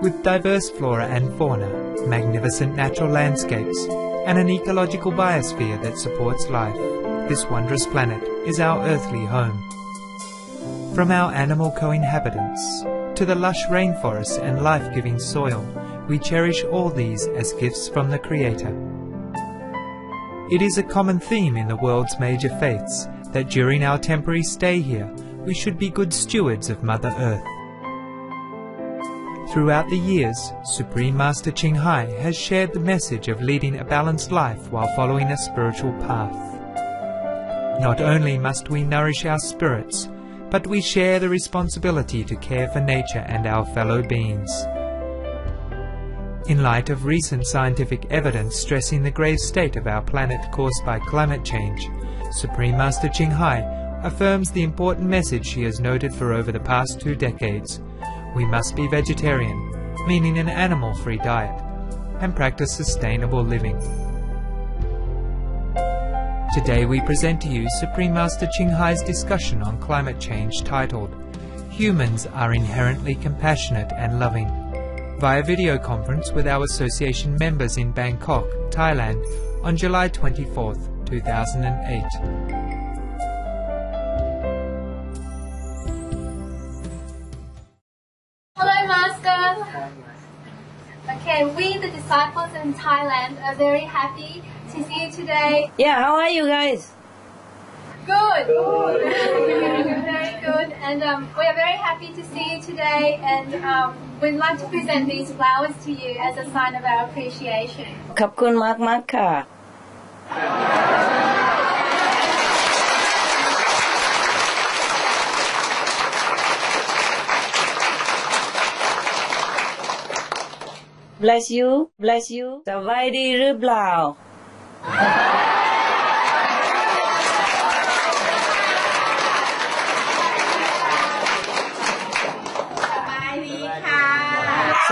With diverse flora and fauna, magnificent natural landscapes, and an ecological biosphere that supports life, this wondrous planet is our earthly home. From our animal co-inhabitants to the lush rainforests and life-giving soil, we cherish all these as gifts from the Creator. It is a common theme in the world's major faiths that during our temporary stay here, we should be good stewards of Mother Earth. Throughout the years, Supreme Master Ching Hai has shared the message of leading a balanced life while following a spiritual path. Not only must we nourish our spirits, but we share the responsibility to care for nature and our fellow beings. In light of recent scientific evidence stressing the grave state of our planet caused by climate change, Supreme Master Ching Hai affirms the important message she has noted for over the past two decades we must be vegetarian, meaning an animal free diet, and practice sustainable living. Today we present to you Supreme Master Ching Hai's discussion on climate change titled Humans are inherently compassionate and loving via video conference with our association members in Bangkok, Thailand on July 24, 2008. Okay, we, the disciples in Thailand, are very happy to see you today. Yeah, how are you guys? Good. good. very good. And um, we are very happy to see you today. And um, we'd like to present these flowers to you as a sign of our appreciation. ขอบคุณมากมากค่ะ bless you bless you สบายดีหรือเปล่า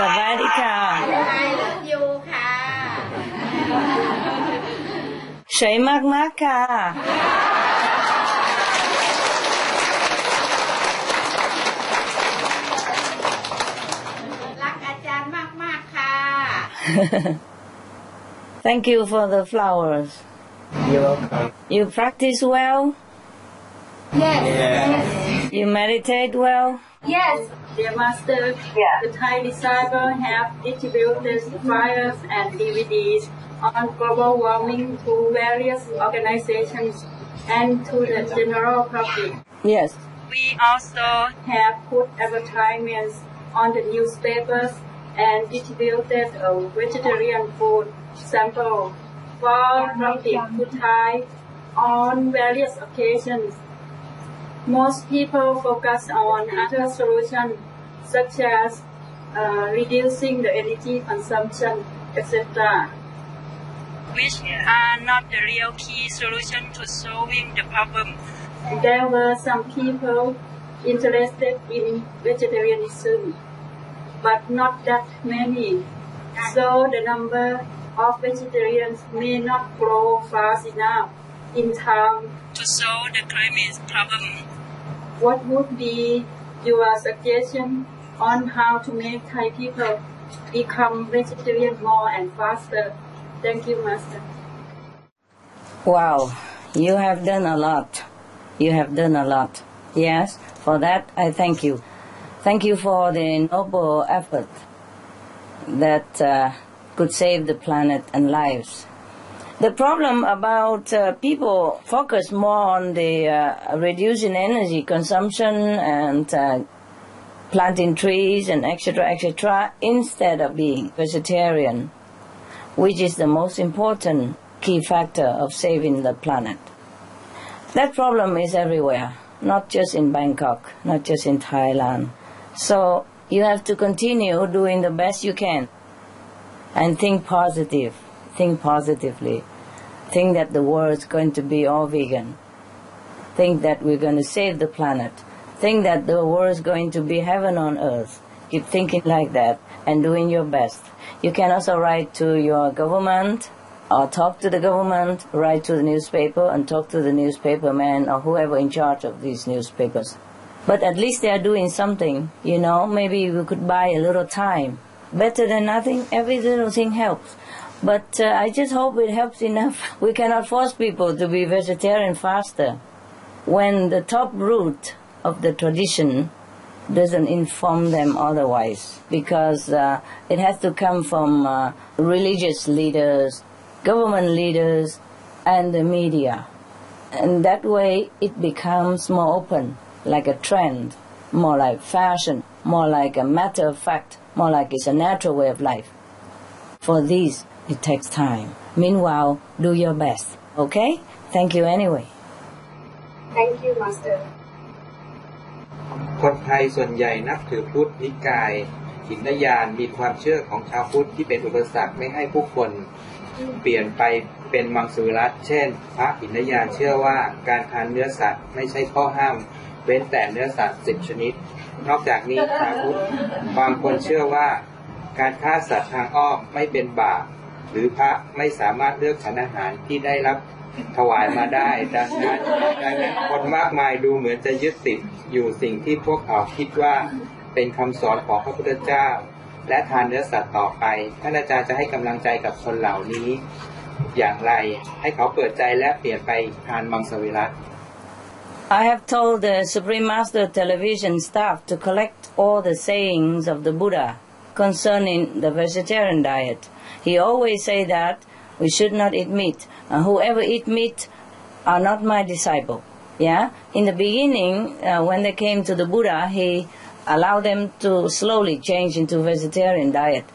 สบายดีค่ะ ไอรักยูค่ะ สวยมากมากๆค่ะ รักอาจารย์มาก ๆ ค่ะ Thank you for the flowers. You're welcome. You practice well. Yes. You meditate well. Yes. Dear Master, the Thai disciples have distributed flyers and DVDs on global warming to various organizations and to the general public. Yes. We also have put advertisements on the newspapers and distributed a vegetarian food sample for public to try on various occasions. Most people focus on other solutions such as uh, reducing the energy consumption, etc., which are not the real key solution to solving the problem. There were some people interested in vegetarianism, but not that many. So the number of vegetarians may not grow fast enough in time to solve the climate problem. What would be your suggestion on how to make Thai people become vegetarian more and faster? Thank you, Master. Wow. You have done a lot. You have done a lot. Yes. For that, I thank you. Thank you for the noble effort that uh, could save the planet and lives. The problem about uh, people focus more on the uh, reducing energy consumption and uh, planting trees and etc. etc. instead of being vegetarian, which is the most important key factor of saving the planet. That problem is everywhere, not just in Bangkok, not just in Thailand. So you have to continue doing the best you can and think positive, think positively. Think that the world is going to be all vegan. Think that we're going to save the planet. Think that the world is going to be heaven on earth. Keep thinking like that and doing your best. You can also write to your government or talk to the government, write to the newspaper, and talk to the newspaper man or whoever in charge of these newspapers. But at least they are doing something, you know. Maybe we could buy a little time. Better than nothing. Every little thing helps. But uh, I just hope it helps enough. We cannot force people to be vegetarian faster. When the top root of the tradition doesn't inform them otherwise, because uh, it has to come from uh, religious leaders, government leaders, and the media. And that way it becomes more open, like a trend, more like fashion, more like a matter of fact, more like it's a natural way of life. For these, it takes time. Meanwhile, do your best. Okay? Thank you anyway. Thank you, Master. คนไทยส่วนใหญ่นับถือพุทธนิกายหินยานมีความเชื่อของชาวพุทธที่เป็นอุปสรรคไม่ให้ผู้คนเปลี่ยนไปเป็นมังสวิรัตเช่น พระหินยานเชื่อว่าการทานเนื้อสัตว์ไม่ใช่ข้อห้ามเว้นแต่เนื้อสัตว์สิบชนิด นอกจากนี้ชาวพุทธบางคนเชื่อว่า การฆ่าสัตว์ทางอ้อมไม่เป็นบาป หรือพระไม่สามารถเลือกฉันอาหารที่ได้รับถวายมาได้ ดังนั้นดังนั้นคนมากมายดูเหมือนจะยึดติดอยู่สิ่งที่พวกเขาคิดว่าเป็นคำสอนของพระพุทธเจ้า และทานเนื้อสัตว์ต่อไปท่านอาจารย์จะให้กำลังใจกับคนเหล่านี้ อย่างไรให้เขาเปิดใจและเปลี่ยนไปทานมังสวิรัต I have told the Supreme Master television staff to collect all the sayings of the Buddha concerning the vegetarian diet. He always say that we should not eat meat. Uh, whoever eat meat are not my disciple. Yeah. In the beginning, uh, when they came to the Buddha, he allowed them to slowly change into vegetarian diet.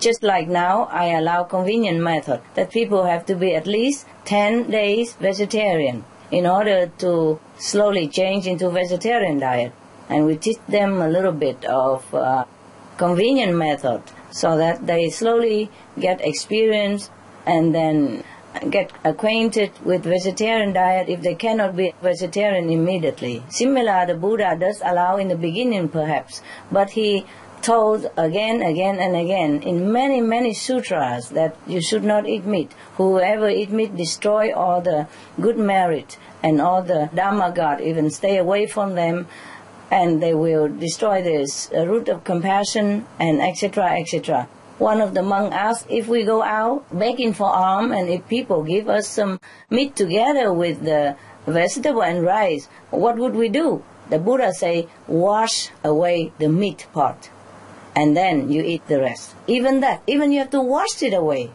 Just like now, I allow convenient method that people have to be at least 10 days vegetarian in order to slowly change into vegetarian diet. And we teach them a little bit of uh, convenient method so that they slowly get experience and then get acquainted with vegetarian diet if they cannot be vegetarian immediately. Similar, the Buddha does allow in the beginning perhaps, but he told again, again and again in many, many sutras that you should not eat meat. Whoever eat meat destroy all the good merit and all the Dharma God, even stay away from them and they will destroy this uh, root of compassion and etc. etc. One of the monks asked if we go out begging for alms and if people give us some meat together with the vegetable and rice, what would we do? The Buddha say, wash away the meat part and then you eat the rest. Even that, even you have to wash it away.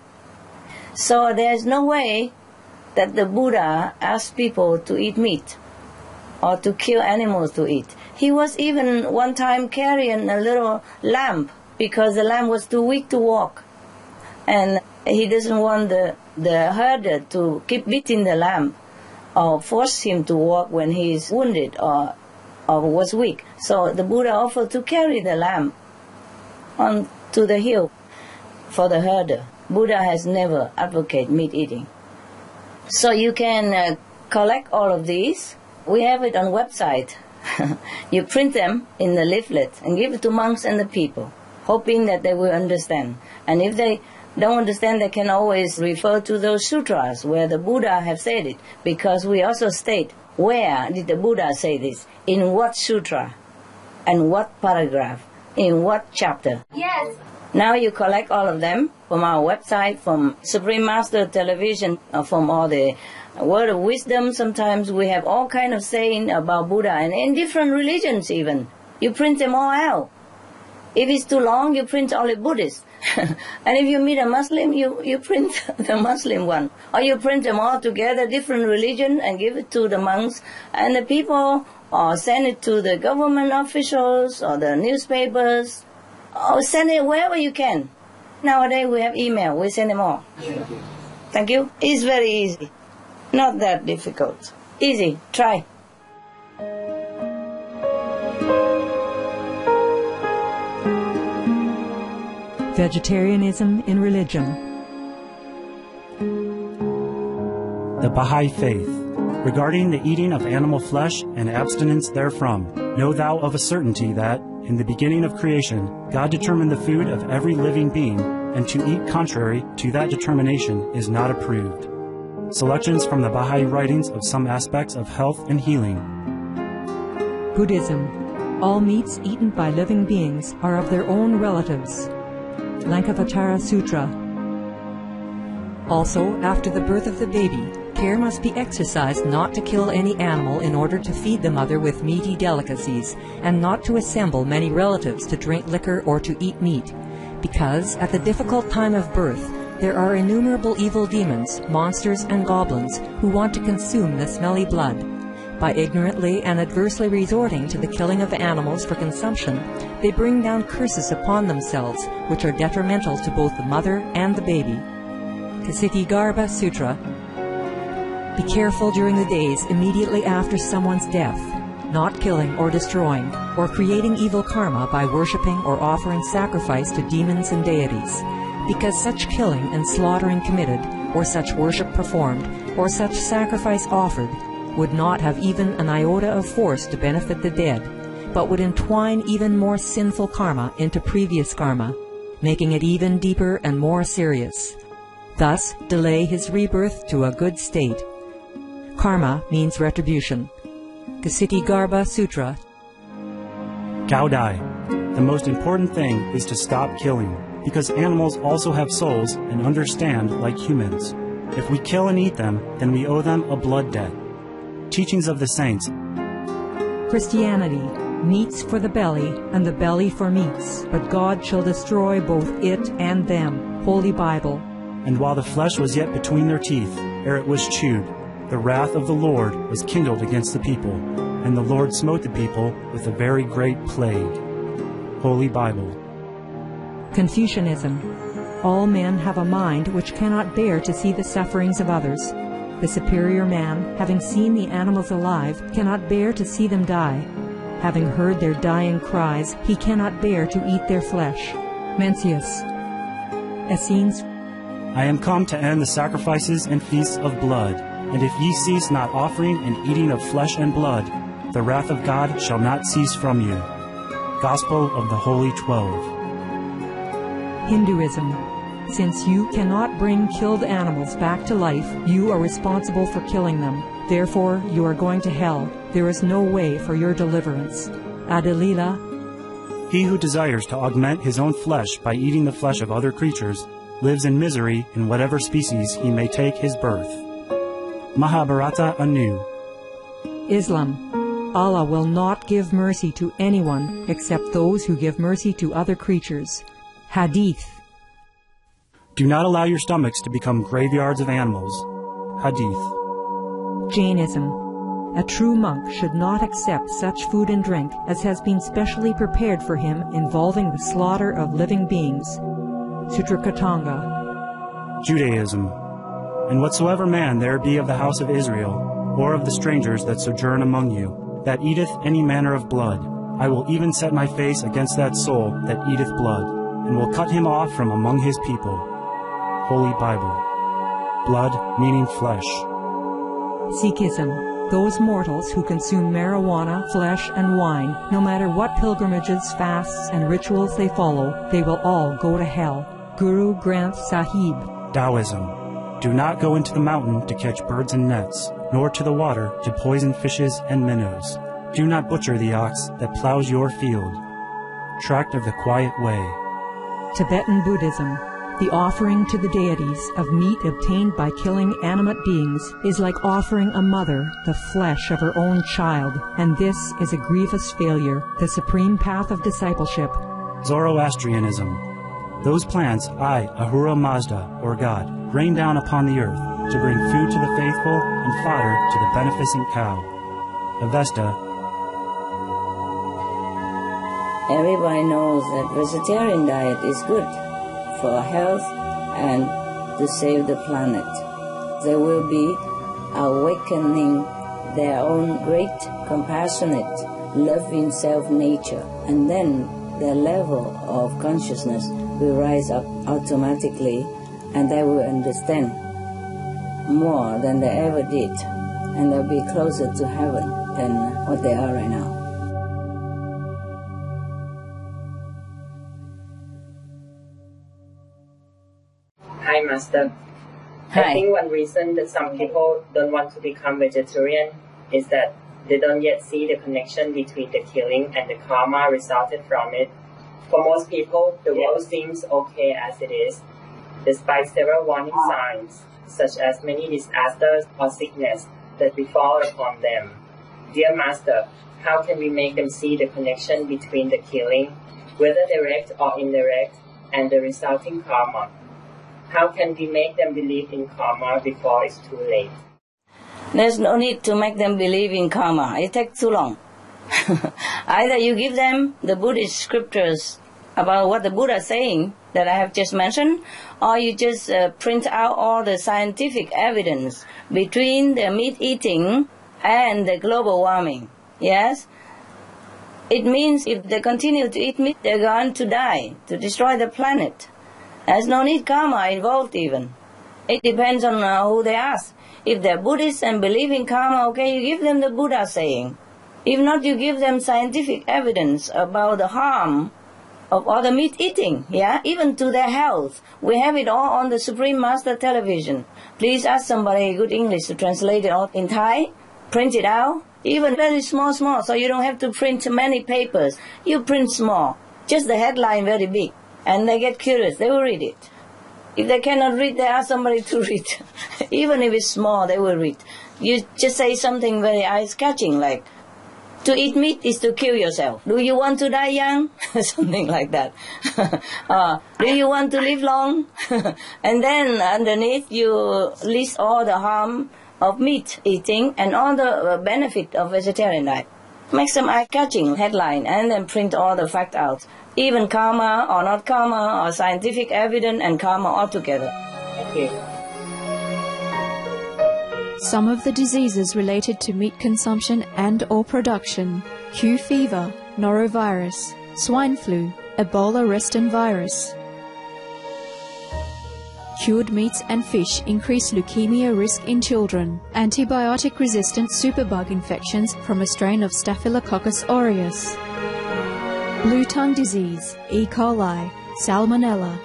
So there's no way that the Buddha asked people to eat meat or to kill animals to eat. He was even one time carrying a little lamb because the lamb was too weak to walk. And he doesn't want the, the herder to keep beating the lamb or force him to walk when he is wounded or, or was weak. So the Buddha offered to carry the lamb on to the hill for the herder. Buddha has never advocated meat eating. So you can uh, collect all of these. We have it on website. you print them in the leaflet and give it to monks and the people, hoping that they will understand. And if they don't understand, they can always refer to those sutras where the Buddha have said it, because we also state where did the Buddha say this, in what sutra, and what paragraph, in what chapter. Yes. Now you collect all of them from our website, from Supreme Master Television, uh, from all the word of wisdom. Sometimes we have all kind of saying about Buddha, and in different religions even. You print them all out. If it's too long, you print only Buddhist. and if you meet a Muslim, you, you print the Muslim one. Or you print them all together, different religion, and give it to the monks. And the people, or send it to the government officials, or the newspapers, or send it wherever you can. Nowadays we have email, we send them all. Thank you. It's very easy. Not that difficult. Easy. Try. Vegetarianism in Religion. The Baha'i Faith. Regarding the eating of animal flesh and abstinence therefrom, know thou of a certainty that, in the beginning of creation, God determined the food of every living being and to eat contrary to that determination is not approved. Selections from the Baha'i writings of some aspects of health and healing. Buddhism. All meats eaten by living beings are of their own relatives. Lankavatara Sutra. Also, after the birth of the baby, care must be exercised not to kill any animal in order to feed the mother with meaty delicacies, and not to assemble many relatives to drink liquor or to eat meat, because at the difficult time of birth there are innumerable evil demons, monsters, and goblins who want to consume the smelly blood. By ignorantly and adversely resorting to the killing of animals for consumption, they bring down curses upon themselves, which are detrimental to both the mother and the baby. Ksitigarbha Sutra Be careful during the days immediately after someone's death, not killing or destroying, or creating evil karma by worshipping or offering sacrifice to demons and deities, because such killing and slaughtering committed, or such worship performed, or such sacrifice offered, would not have even an iota of force to benefit the dead, but would entwine even more sinful karma into previous karma, making it even deeper and more serious. Thus, delay his rebirth to a good state. Karma means retribution. Ksitigarbha Sutra. Cao Dai. The most important thing is to stop killing, because animals also have souls and understand like humans. If we kill and eat them, then we owe them a blood debt. Teachings of the Saints. Christianity. Meats for the belly, and the belly for meats, but God shall destroy both it and them. Holy Bible. And while the flesh was yet between their teeth, ere it was chewed, the wrath of the Lord was kindled against the people, and the Lord smote the people with a very great plague. Holy Bible. Confucianism. All men have a mind which cannot bear to see the sufferings of others. The superior man, having seen the animals alive, cannot bear to see them die. Having heard their dying cries, he cannot bear to eat their flesh. Mencius. Essenes. I am come to end the sacrifices and feasts of blood, and if ye cease not offering and eating of flesh and blood, the wrath of God shall not cease from you. Gospel of the Holy Twelve. Hinduism. Since you cannot bring killed animals back to life, you are responsible for killing them. Therefore, you are going to hell. There is no way for your deliverance. Adalila. He who desires to augment his own flesh by eating the flesh of other creatures lives in misery in whatever species he may take his birth. Mahabharata anew. Islam. Allah will not give mercy to anyone except those who give mercy to other creatures. Hadith. Do not allow your stomachs to become graveyards of animals. Hadith. Jainism. A true monk should not accept such food and drink as has been specially prepared for him involving the slaughter of living beings. Sutrakritanga. Judaism. And whatsoever man there be of the house of Israel, or of the strangers that sojourn among you, that eateth any manner of blood, I will even set my face against that soul that eateth blood, and will cut him off from among his people. Holy Bible. Blood meaning flesh. Sikhism. Those mortals who consume marijuana, flesh, and wine, no matter what pilgrimages, fasts, and rituals they follow, they will all go to hell. Guru Granth Sahib. Taoism. Do not go into the mountain to catch birds and nets, nor to the water to poison fishes and minnows. Do not butcher the ox that plows your field. Tract of the Quiet Way. Tibetan Buddhism. The offering to the deities of meat obtained by killing animate beings is like offering a mother the flesh of her own child, and this is a grievous failure, the supreme path of discipleship. Zoroastrianism. Those plants I, Ahura Mazda, or God, rain down upon the earth to bring food to the faithful and fodder to the beneficent cow. Avesta. Everybody knows that vegetarian diet is good for health and to save the planet. They will be awakening their own great compassionate, loving self nature, and then their level of consciousness will rise up automatically and they will understand more than they ever did, and they'll be closer to heaven than what they are right now. Master. Hi. I think one reason that some people don't want to become vegetarian is that they don't yet see the connection between the killing and the karma resulted from it. For most people, the world seems okay as it is, despite several warning ah. signs, such as many disasters or sickness that befall upon them. Dear Master, how can we make them see the connection between the killing, whether direct or indirect, and the resulting karma? How can we make them believe in karma before it's too late? There's no need to make them believe in karma. It takes too long. Either you give them the Buddhist scriptures about what the Buddha is saying that I have just mentioned, or you just uh, print out all the scientific evidence between the meat eating and the global warming. Yes? It means if they continue to eat meat, they're going to die, to destroy the planet. There's no need karma involved even. It depends on uh, who they ask. If they're Buddhists and believe in karma, okay, you give them the Buddha saying. If not, you give them scientific evidence about the harm of all the meat eating, yeah, even to their health. We have it all on the Supreme Master television. Please ask somebody good English to translate it all in Thai, print it out, even very small, small, so you don't have to print many papers. You print small, just the headline very big, and they get curious, they will read it. If they cannot read, they ask somebody to read. even if it's small, they will read. You just say something very eye-catching like, to eat meat is to kill yourself. Do you want to die young? Something like that. uh, do you want to live long? and then underneath you list all the harm of meat eating and all the uh, benefit of vegetarian diet. Make some eye-catching headline and then print all the fact out. Even karma or not karma or scientific evidence and karma altogether. Okay. Some of the diseases related to meat consumption and or production, Q fever, norovirus, swine flu, Ebola reston virus. Cured meats and fish increase leukemia risk in children. Antibiotic-resistant superbug infections from a strain of Staphylococcus aureus. Blue tongue disease, E. coli, salmonella.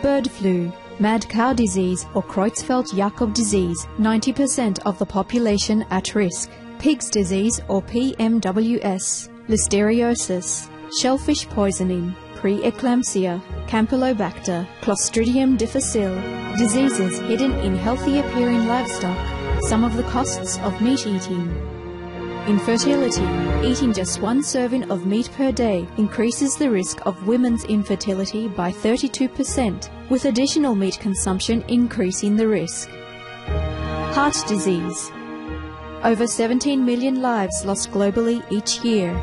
Bird flu, mad cow disease or Creutzfeldt-Jakob disease, 90% of the population at risk. Pig's disease or PMWS, listeriosis, shellfish poisoning, preeclampsia, Campylobacter, Clostridium difficile, diseases hidden in healthy appearing livestock, some of the costs of meat eating. Infertility. Eating just one serving of meat per day increases the risk of women's infertility by 32%, with additional meat consumption increasing the risk. Heart disease. Over 17 million lives lost globally each year.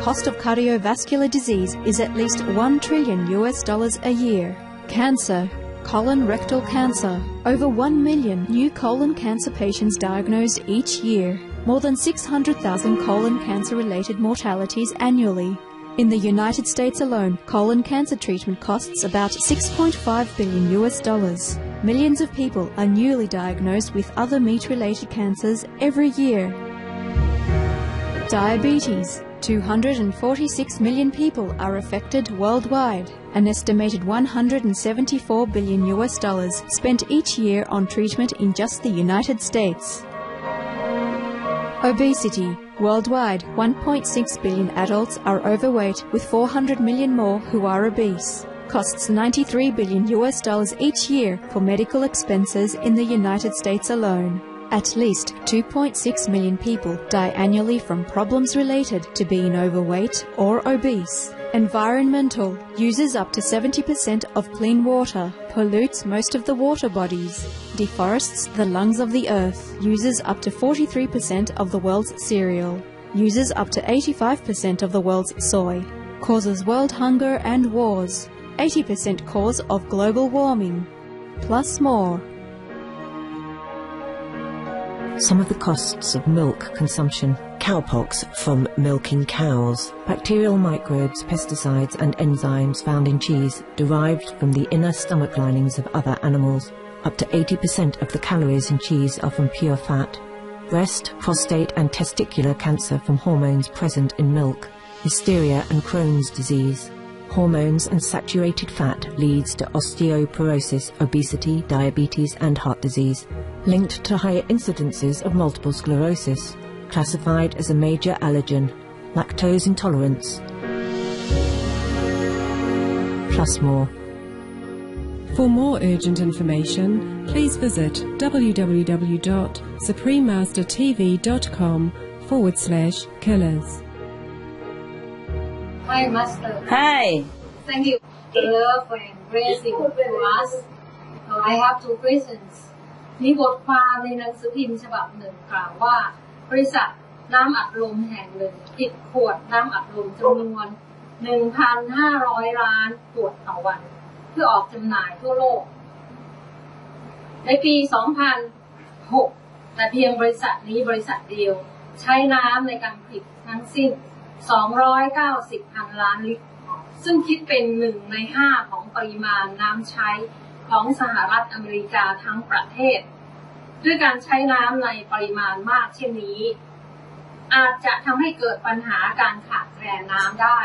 Cost of cardiovascular disease is at least 1 trillion US dollars a year. Cancer. Colon rectal cancer. Over 1 million new colon cancer patients diagnosed each year. More than 600,000 colon cancer related mortalities annually. In the United States alone, colon cancer treatment costs about 6.5 billion US dollars. Millions of people are newly diagnosed with other meat related cancers every year. Diabetes. 246 million people are affected worldwide. An estimated 174 billion US dollars spent each year on treatment in just the United States. Obesity. Worldwide, 1.6 billion adults are overweight, with 400 million more who are obese. Costs 93 billion US dollars each year for medical expenses in the United States alone. At least 2.6 million people die annually from problems related to being overweight or obese. Environmental uses up to 70% of clean water, pollutes most of the water bodies, deforests the lungs of the earth, uses up to 43% of the world's cereal, uses up to 85% of the world's soy, causes world hunger and wars, 80% cause of global warming, plus more. Some of the costs of milk consumption. Cowpox from milking cows. Bacterial microbes, pesticides and enzymes found in cheese derived from the inner stomach linings of other animals. Up to 80% of the calories in cheese are from pure fat. Breast, prostate and testicular cancer from hormones present in milk. Listeria and Crohn's disease. Hormones and saturated fat leads to osteoporosis, obesity, diabetes and heart disease, linked to higher incidences of multiple sclerosis, classified as a major allergen, lactose intolerance, plus more. For more urgent information, please visit www.suprememastertv.com forward slash killers. Hi, Master. Hi. Thank you for love and blessing to us. Uh, I have two questions. มีบทความในหนังสือพิมพ์ฉบับหนึ่งกล่าวว่า บริษัทน้ำอัดลมแห่งหนึ่งปิดขวดน้ำอัดลมจำนวน 1,500 ล้านขวดต่อวัน เพื่อออกจำหน่ายทั่วโลก ในปี 2006 แต่เพียงบริษัทนี้บริษัทเดียว ใช้น้ำในการผลิตทั้งสิ้น 290พันล้านลิตร ซึ่งคิดเป็นหนึ่งในห้าของปริมาณน้ำใช้ของสหรัฐอเมริกาทั้งประเทศ ด้วยการใช้น้ำในปริมาณมากเช่นนี้ อาจจะทำให้เกิดปัญหาการขาดแคลนน้ำได้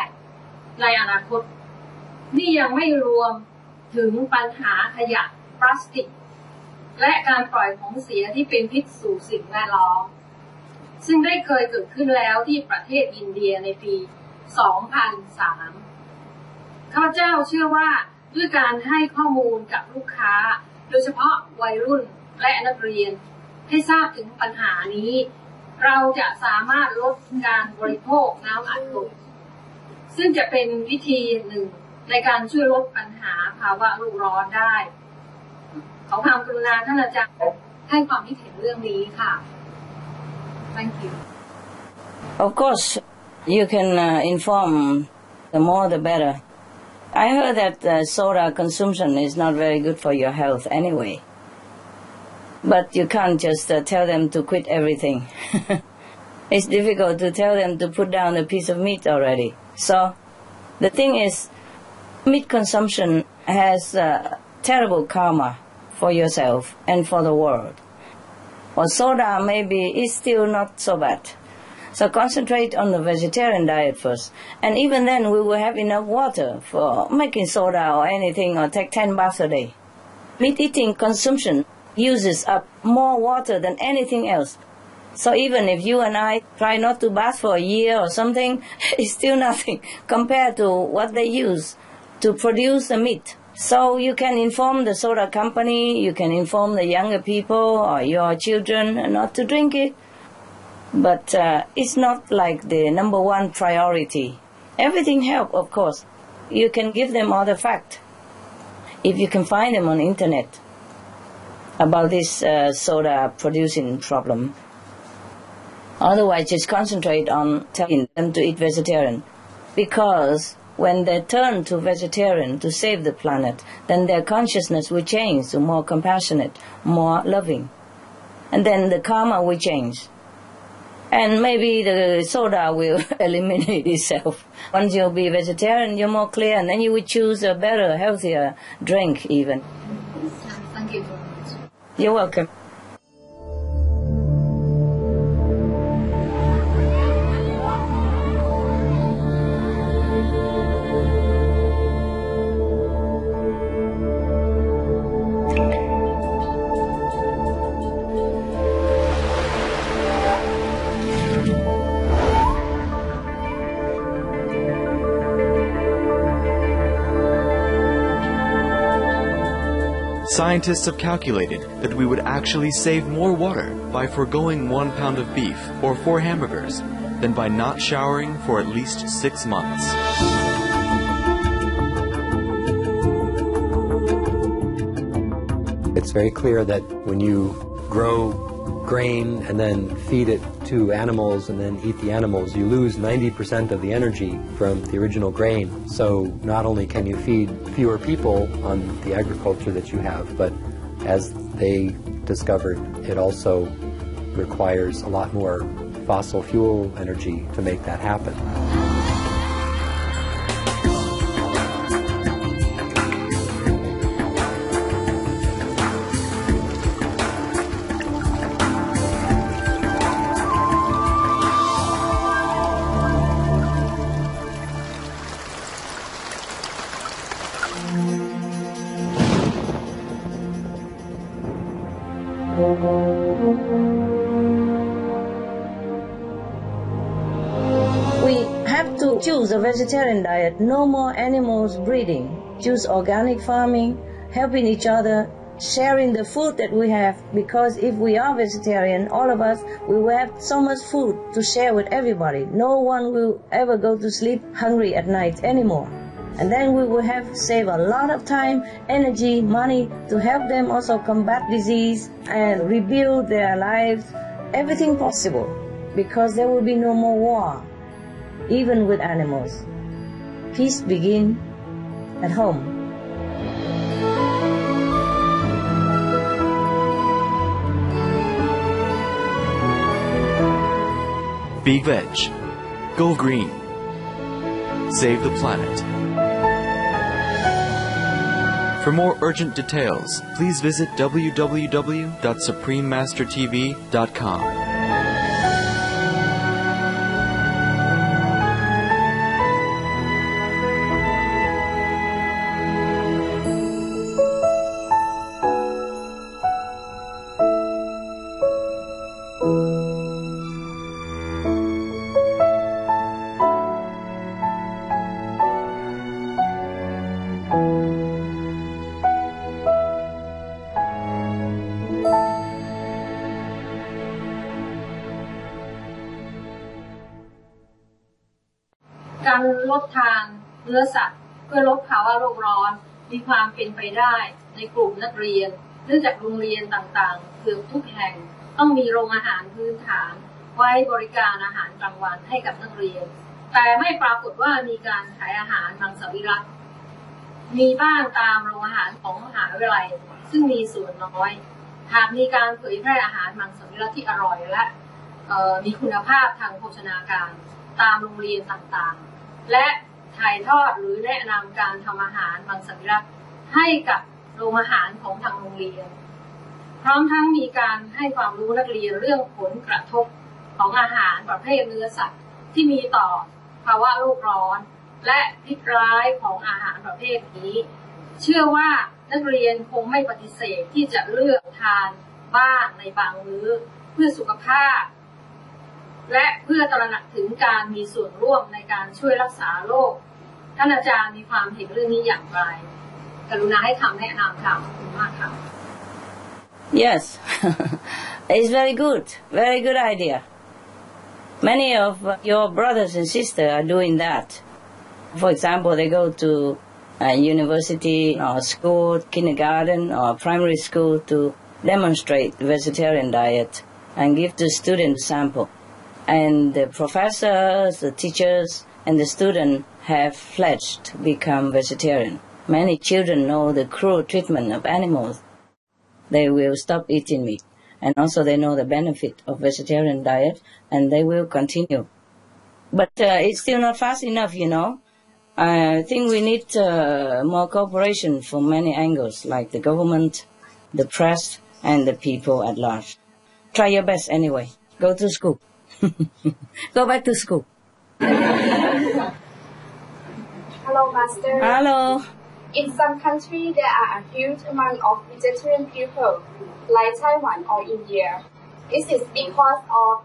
ในอนาคต นี่ยังไม่รวมถึงปัญหาขยะพลาสติก และการปล่อยของเสียที่เป็นพิษสู่สิ่งแวดล้อม ซึ่งได้เคยเกิดขึ้นแล้วที่ประเทศอินเดียในปี 2003 ข้าพเจ้าเชื่อว่าด้วยการให้ข้อมูลกับลูกค้า โดยเฉพาะวัยรุ่นและนักเรียน ให้ทราบถึงปัญหานี้ เราจะสามารถลดการบริโภคน้ำอัดลมซึ่งจะเป็นวิธีหนึ่งในการช่วยลดปัญหาภาวะโลกร้อนได้ ขอความกรุณาท่านอาจารย์ให้ความคิดเห็นเรื่องนี้ค่ะ Thank you. Of course, you can uh, inform the more the better. I heard that uh, soda consumption is not very good for your health anyway. But you can't just uh, tell them to quit everything. it's difficult to tell them to put down a piece of meat already. So, the thing is, meat consumption has uh, terrible karma for yourself and for the world. Or soda maybe is still not so bad. So concentrate on the vegetarian diet first. And even then we will have enough water for making soda or anything or take 10 baths a day. Meat eating consumption uses up more water than anything else. So even if you and I try not to bath for a year or something, it's still nothing compared to what they use to produce the meat. So you can inform the soda company, you can inform the younger people or your children not to drink it. But uh, it's not like the number one priority. Everything help, of course. You can give them all the fact. If you can find them on internet about this uh, soda producing problem. Otherwise, just concentrate on telling them to eat vegetarian. Because when they turn to vegetarian to save the planet, then their consciousness will change to more compassionate, more loving. And then the karma will change. And maybe the soda will eliminate itself. Once you'll be vegetarian, you're more clear, and then you will choose a better, healthier drink even. Thank you very much. You're welcome. Scientists have calculated that we would actually save more water by foregoing one pound of beef or four hamburgers than by not showering for at least six months. It's very clear that when you grow grain and then feed it animals and then eat the animals, you lose 90% of the energy from the original grain. So not only can you feed fewer people on the agriculture that you have, but as they discovered, it also requires a lot more fossil fuel energy to make that happen. Vegetarian diet, no more animals breeding. Choose organic farming, helping each other, sharing the food that we have because if we are vegetarian, all of us, we will have so much food to share with everybody. No one will ever go to sleep hungry at night anymore. And then we will have save a lot of time, energy, money to help them also combat disease and rebuild their lives, everything possible because there will be no more war, even with animals. Peace begin at home. Be veg. Go green. Save the planet. For more urgent details, please visit www.suprememastertv.com. นเนื้อสัตว์ เพื่อลดภาวะโลกร้อน มีความเป็นไปได้ในกลุ่มนักเรียน เนื่องจากโรงเรียนต่างๆ เกือบทุกแห่งต้องมีโรงอาหารพื้นฐาน ไว้บริการอาหารกลางวันให้กับนักเรียน แต่ไม่ปรากฏว่ามีการขายอาหารมังสวิรัตมีบ้างตามโรงอาหารของมหาวิทยาลัย ซึ่งมีส่วนน้อย หากมีการเผยแพร่อาหารมังสวิรัตที่อร่อยและมีคุณภาพทางโภชนาการตามโรงเรียนต่างๆ และ ถ่ายทอดหรือแนะนำการทำอาหารมังสวิรัตให้กับโรงอาหารของทางโรงเรียน พร้อมทั้งมีการให้ความรู้นักเรียนเรื่องผลกระทบของอาหารประเภทเนื้อสัตว์ที่มีต่อภาวะโลกร้อน และพิษร้ายของอาหารประเภทนี้ เชื่อว่านักเรียนคงไม่ปฏิเสธที่จะเลือกทานบ้างในบางมื้อ เพื่อสุขภาพ และเพื่อตระหนักถึงการมีส่วนร่วมในการช่วยรักษาโรคท่านอาจารย์มีความเห็นเรื่องนี้อย่างไร กรุณาให้คำแนะนำค่ะขอบคุณมากค่ะ Yes, it's very good, very good idea. Many of your brothers and sisters are doing that. For example, they go to a university or school, kindergarten or primary school to demonstrate vegetarian diet and give the students sample. And the professors, the teachers, and the students have pledged to become vegetarian. Many children know the cruel treatment of animals. They will stop eating meat. And also they know the benefit of vegetarian diet and they will continue. But uh, it's still not fast enough, you know. I think we need uh, more cooperation from many angles, like the government, the press, and the people at large. Try your best anyway. Go to school. Go back to school. Hello, Master. Hello. In some countries, there are a huge amount of vegetarian people, like Taiwan or India. This is because of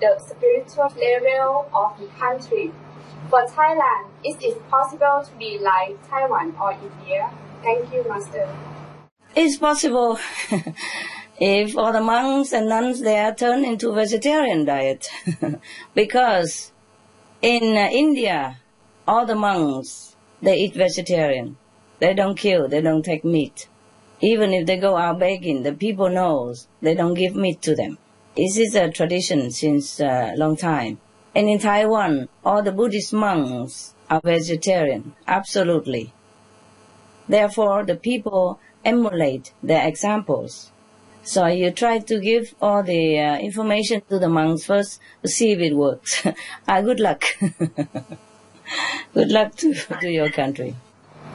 the spiritual level of the country. For Thailand, it is possible to be like Taiwan or India. Thank you, Master. It's possible if all the monks and nuns there turn into vegetarian diet. because in uh, India, all the monks, they eat vegetarian. They don't kill, they don't take meat. Even if they go out begging, the people knows they don't give meat to them. This is a tradition since a long time. And in Taiwan, all the Buddhist monks are vegetarian, absolutely. Therefore, the people emulate their examples. So you try to give all the uh, information to the monks first to see if it works. ah, good luck. good luck to, to your country.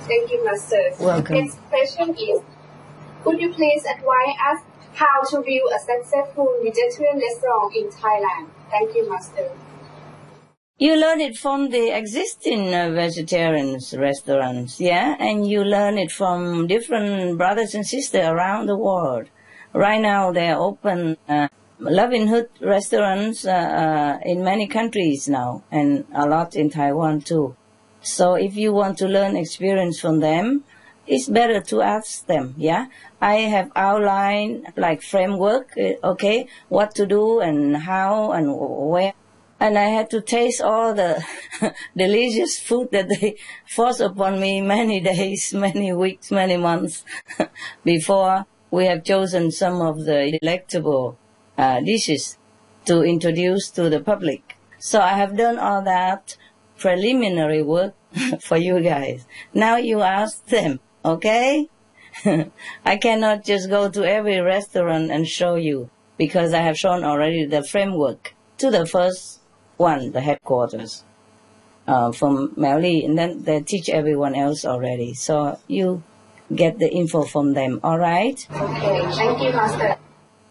Thank you, Master. Welcome. Next question is, could you please advise us how to build a successful vegetarian restaurant in Thailand? Thank you, Master. You learn it from the existing uh, vegetarian restaurants, yeah, and you learn it from different brothers and sisters around the world. Right now, they're open uh, Loving Hut restaurants uh, uh, in many countries now, and a lot in Taiwan too. So if you want to learn experience from them, it's better to ask them. Yeah, I have outlined like framework. uh, Okay, what to do and how and where. And I had to taste all the delicious food that they forced upon me many days, many weeks, many months before we have chosen some of the delectable uh, dishes to introduce to the public. So I have done all that preliminary work for you guys. Now you ask them, okay? I cannot just go to every restaurant and show you because I have shown already the framework to the first one, the headquarters uh, from Mali, and then they teach everyone else already. So you get the info from them, all right? Okay, thank you, Master.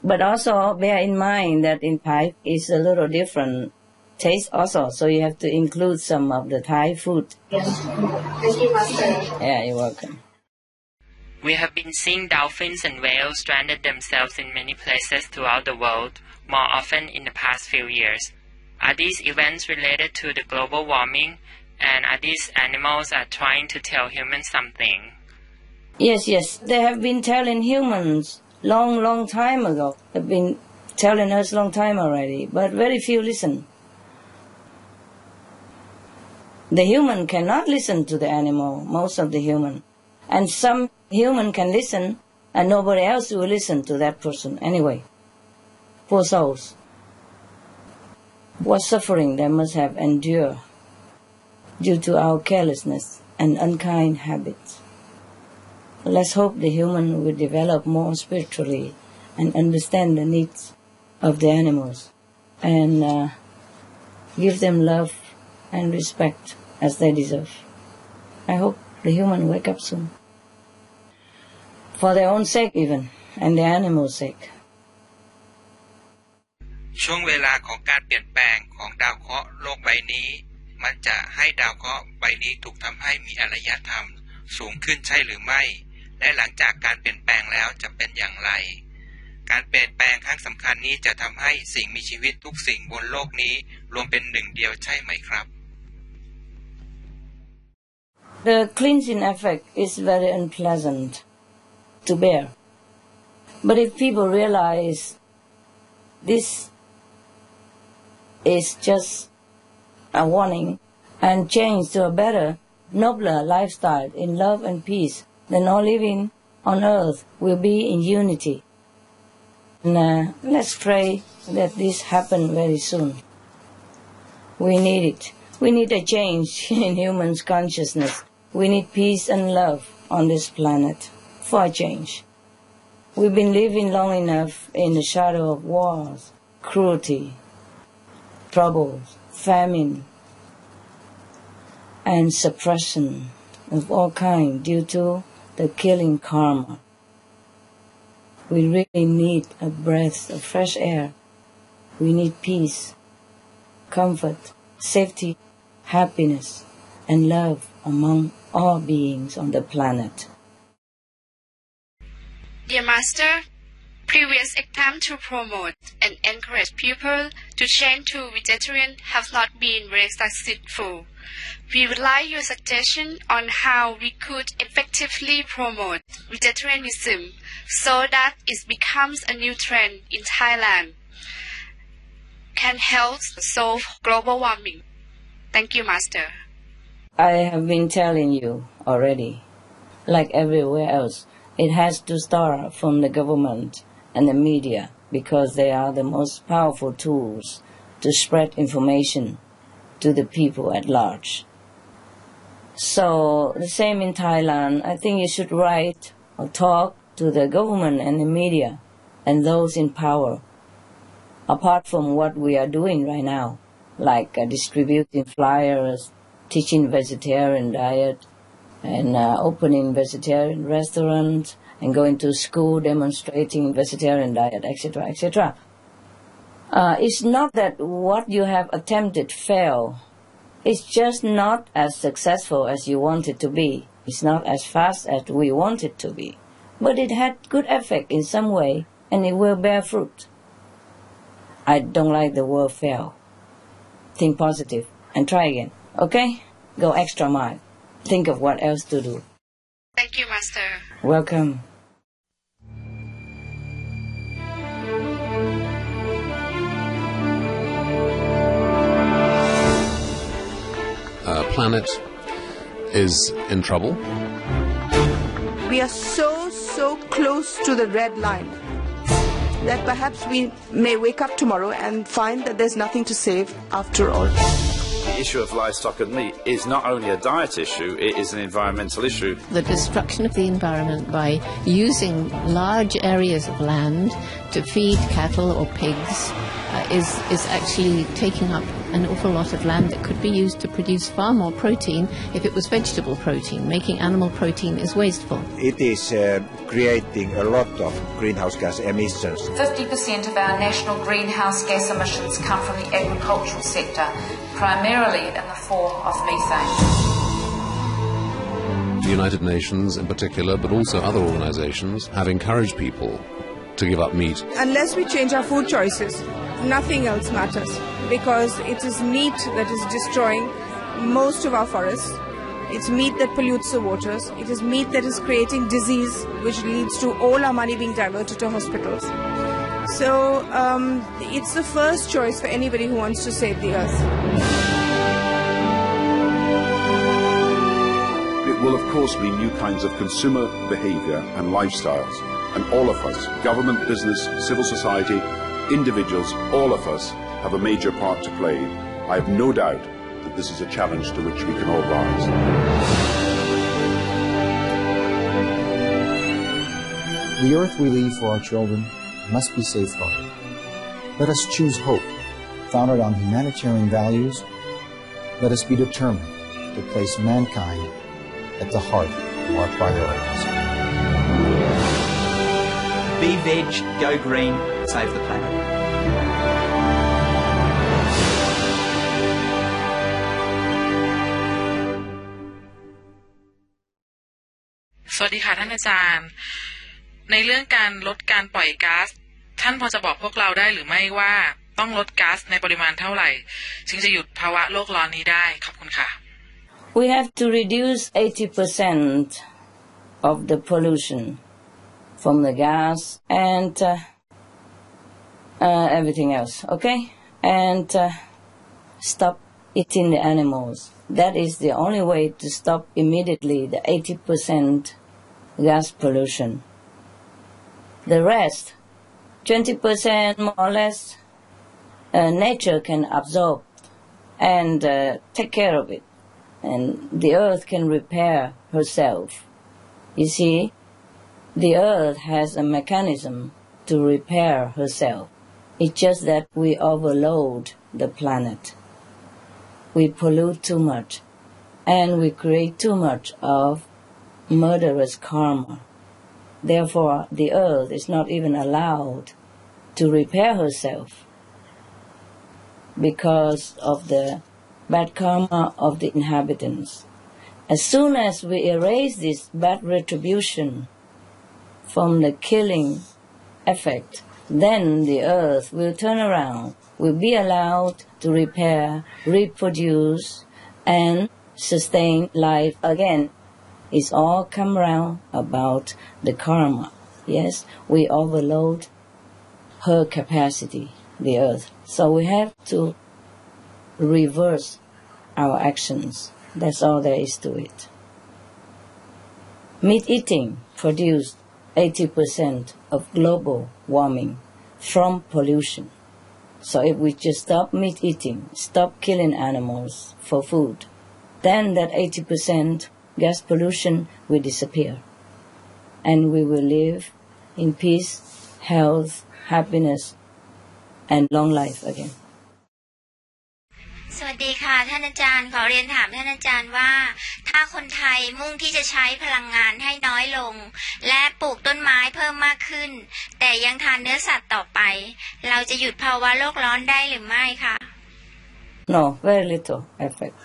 But also bear in mind that in Thai is a little different taste also, so you have to include some of the Thai food. Yes. Thank you, Master. Yeah, you're welcome. We have been seeing dolphins and whales stranded themselves in many places throughout the world, more often in the past few years. Are these events related to the global warming, and are these animals are trying to tell humans something? Yes, yes, they have been telling humans long, long time ago. They've been telling us long time already, but very few listen. The human cannot listen to the animal, most of the human. And some human can listen, and nobody else will listen to that person anyway. Poor souls. What suffering they must have endured due to our carelessness and unkind habits. Let's hope the human will develop more spiritually and understand the needs of the animals and uh, give them love and respect as they deserve. I hope the human wake up soon. For their own sake even, and the animals' sake. ช่วงเวลาของการเปลี่ยนแปลงของดาวเคราะห์โลกใบนี้ มันจะให้ดาวเคราะห์ใบนี้ถูกทำให้มีอารยธรรม สูงขึ้นใช่หรือไม่ และหลังจากการเปลี่ยนแปลงแล้วจะเป็นอย่างไร การเปลี่ยนแปลงครั้งสำคัญนี้จะทำให้สิ่งมีชีวิตทุกสิ่งบนโลกนี้ รวมเป็นหนึ่งเดียวใช่ไหมครับ The cleansing effect is very unpleasant to bear. But if people realize this is just a warning and change to a better, nobler lifestyle in love and peace, then all living on earth will be in unity. And uh, let's pray that this happen very soon. We need it. We need a change in humans' consciousness. We need peace and love on this planet for a change. We've been living long enough in the shadow of wars, cruelty, troubles, famine, and suppression of all kind due to the killing karma. We really need a breath of fresh air. We need peace, comfort, safety, happiness, and love among all beings on the planet. Dear Master, previous attempts to promote and encourage people to change to vegetarian have not been very successful. We would like your suggestion on how we could effectively promote vegetarianism so that it becomes a new trend in Thailand. Can help solve global warming. Thank you, Master. I have been telling you already, like everywhere else, it has to start from the government and the media because they are the most powerful tools to spread information to the people at large. So the same in Thailand, I think you should write or talk to the government and the media and those in power. Apart from what we are doing right now, like uh, distributing flyers, teaching vegetarian diet, and uh, opening vegetarian restaurants, and going to school demonstrating vegetarian diet, etc., etc. Uh, it's not that what you have attempted failed. It's just not as successful as you want it to be. It's not as fast as we want it to be. But it had good effect in some way, and it will bear fruit. I don't like the word fail. Think positive and try again. Okay? Go extra mile. Think of what else to do. Thank you, Master. Welcome. uh, planet is in trouble. We are so, so close to the red line that perhaps we may wake up tomorrow and find that there's nothing to save after all. Issue of livestock and meat is not only a diet issue, it is an environmental issue. The destruction of the environment by using large areas of land to feed cattle or pigs uh, is, is actually taking up an awful lot of land that could be used to produce far more protein if it was vegetable protein. Making animal protein is wasteful. It is uh, creating a lot of greenhouse gas emissions. 50% of our national greenhouse gas emissions come from the agricultural sector, primarily in the form of methane. The United Nations, in particular, but also other organizations, have encouraged people to give up meat. Unless we change our food choices, nothing else matters because it is meat that is destroying most of our forests. It's meat that pollutes the waters. It is meat that is creating disease, which leads to all our money being diverted to hospitals. So um, it's the first choice for anybody who wants to save the earth. It will, of course, mean new kinds of consumer behaviour and lifestyles. And all of us, government, business, civil society, individuals, all of us, have a major part to play. I have no doubt that this is a challenge to which we can all rise. The earth we leave for our children must be safeguarded. Let us choose hope, founded on humanitarian values. Let us be determined to place mankind at the heart of our priorities. Be veg, go green, save the planet. สวัสดีค่ะท่านอาจารย์ ในเรื่องการลดการปล่อยก๊าซท่านพอจะบอกพวกเราได้หรือไม่ว่าต้องลดก๊าซในปริมาณเท่าไหร่จึงจะหยุดภาวะโลกร้อนนี้ได้ขอบคุณค่ะ We have to reduce 80% of the pollution from the gas and uh, uh, everything else, okay? And uh, stop eating the animals. That is the only way to stop immediately the 80% gas pollution. The rest, 20% more or less, uh, nature can absorb and uh, take care of it. And the earth can repair herself. You see, the earth has a mechanism to repair herself. It's just that we overload the planet. We pollute too much and we create too much of murderous karma. Therefore, the earth is not even allowed to repair herself because of the bad karma of the inhabitants. As soon as we erase this bad retribution from the killing effect, then the earth will turn around, will be allowed to repair, reproduce, and sustain life again it's all come around about the karma. Yes, we overload her capacity, the earth. So we have to reverse our actions. That's all there is to it. Meat eating produced 80% of global warming from pollution. So if we just stop meat eating, stop killing animals for food, then that 80% gas pollution will disappear. And we will live in peace, health, happiness, and long life again. สวัสดีค่ะท่านอาจารย์ขอเรียนถามท่านอาจารย์ว่า ถ้าคนไทยมุ่งที่จะใช้พลังงานให้น้อยลง และปลูกต้นไม้เพิ่มมากขึ้น แต่ยังทานเนื้อสัตว์ต่อไป เราจะหยุดภาวะโลกร้อนได้หรือไม่คะ No, very little effect.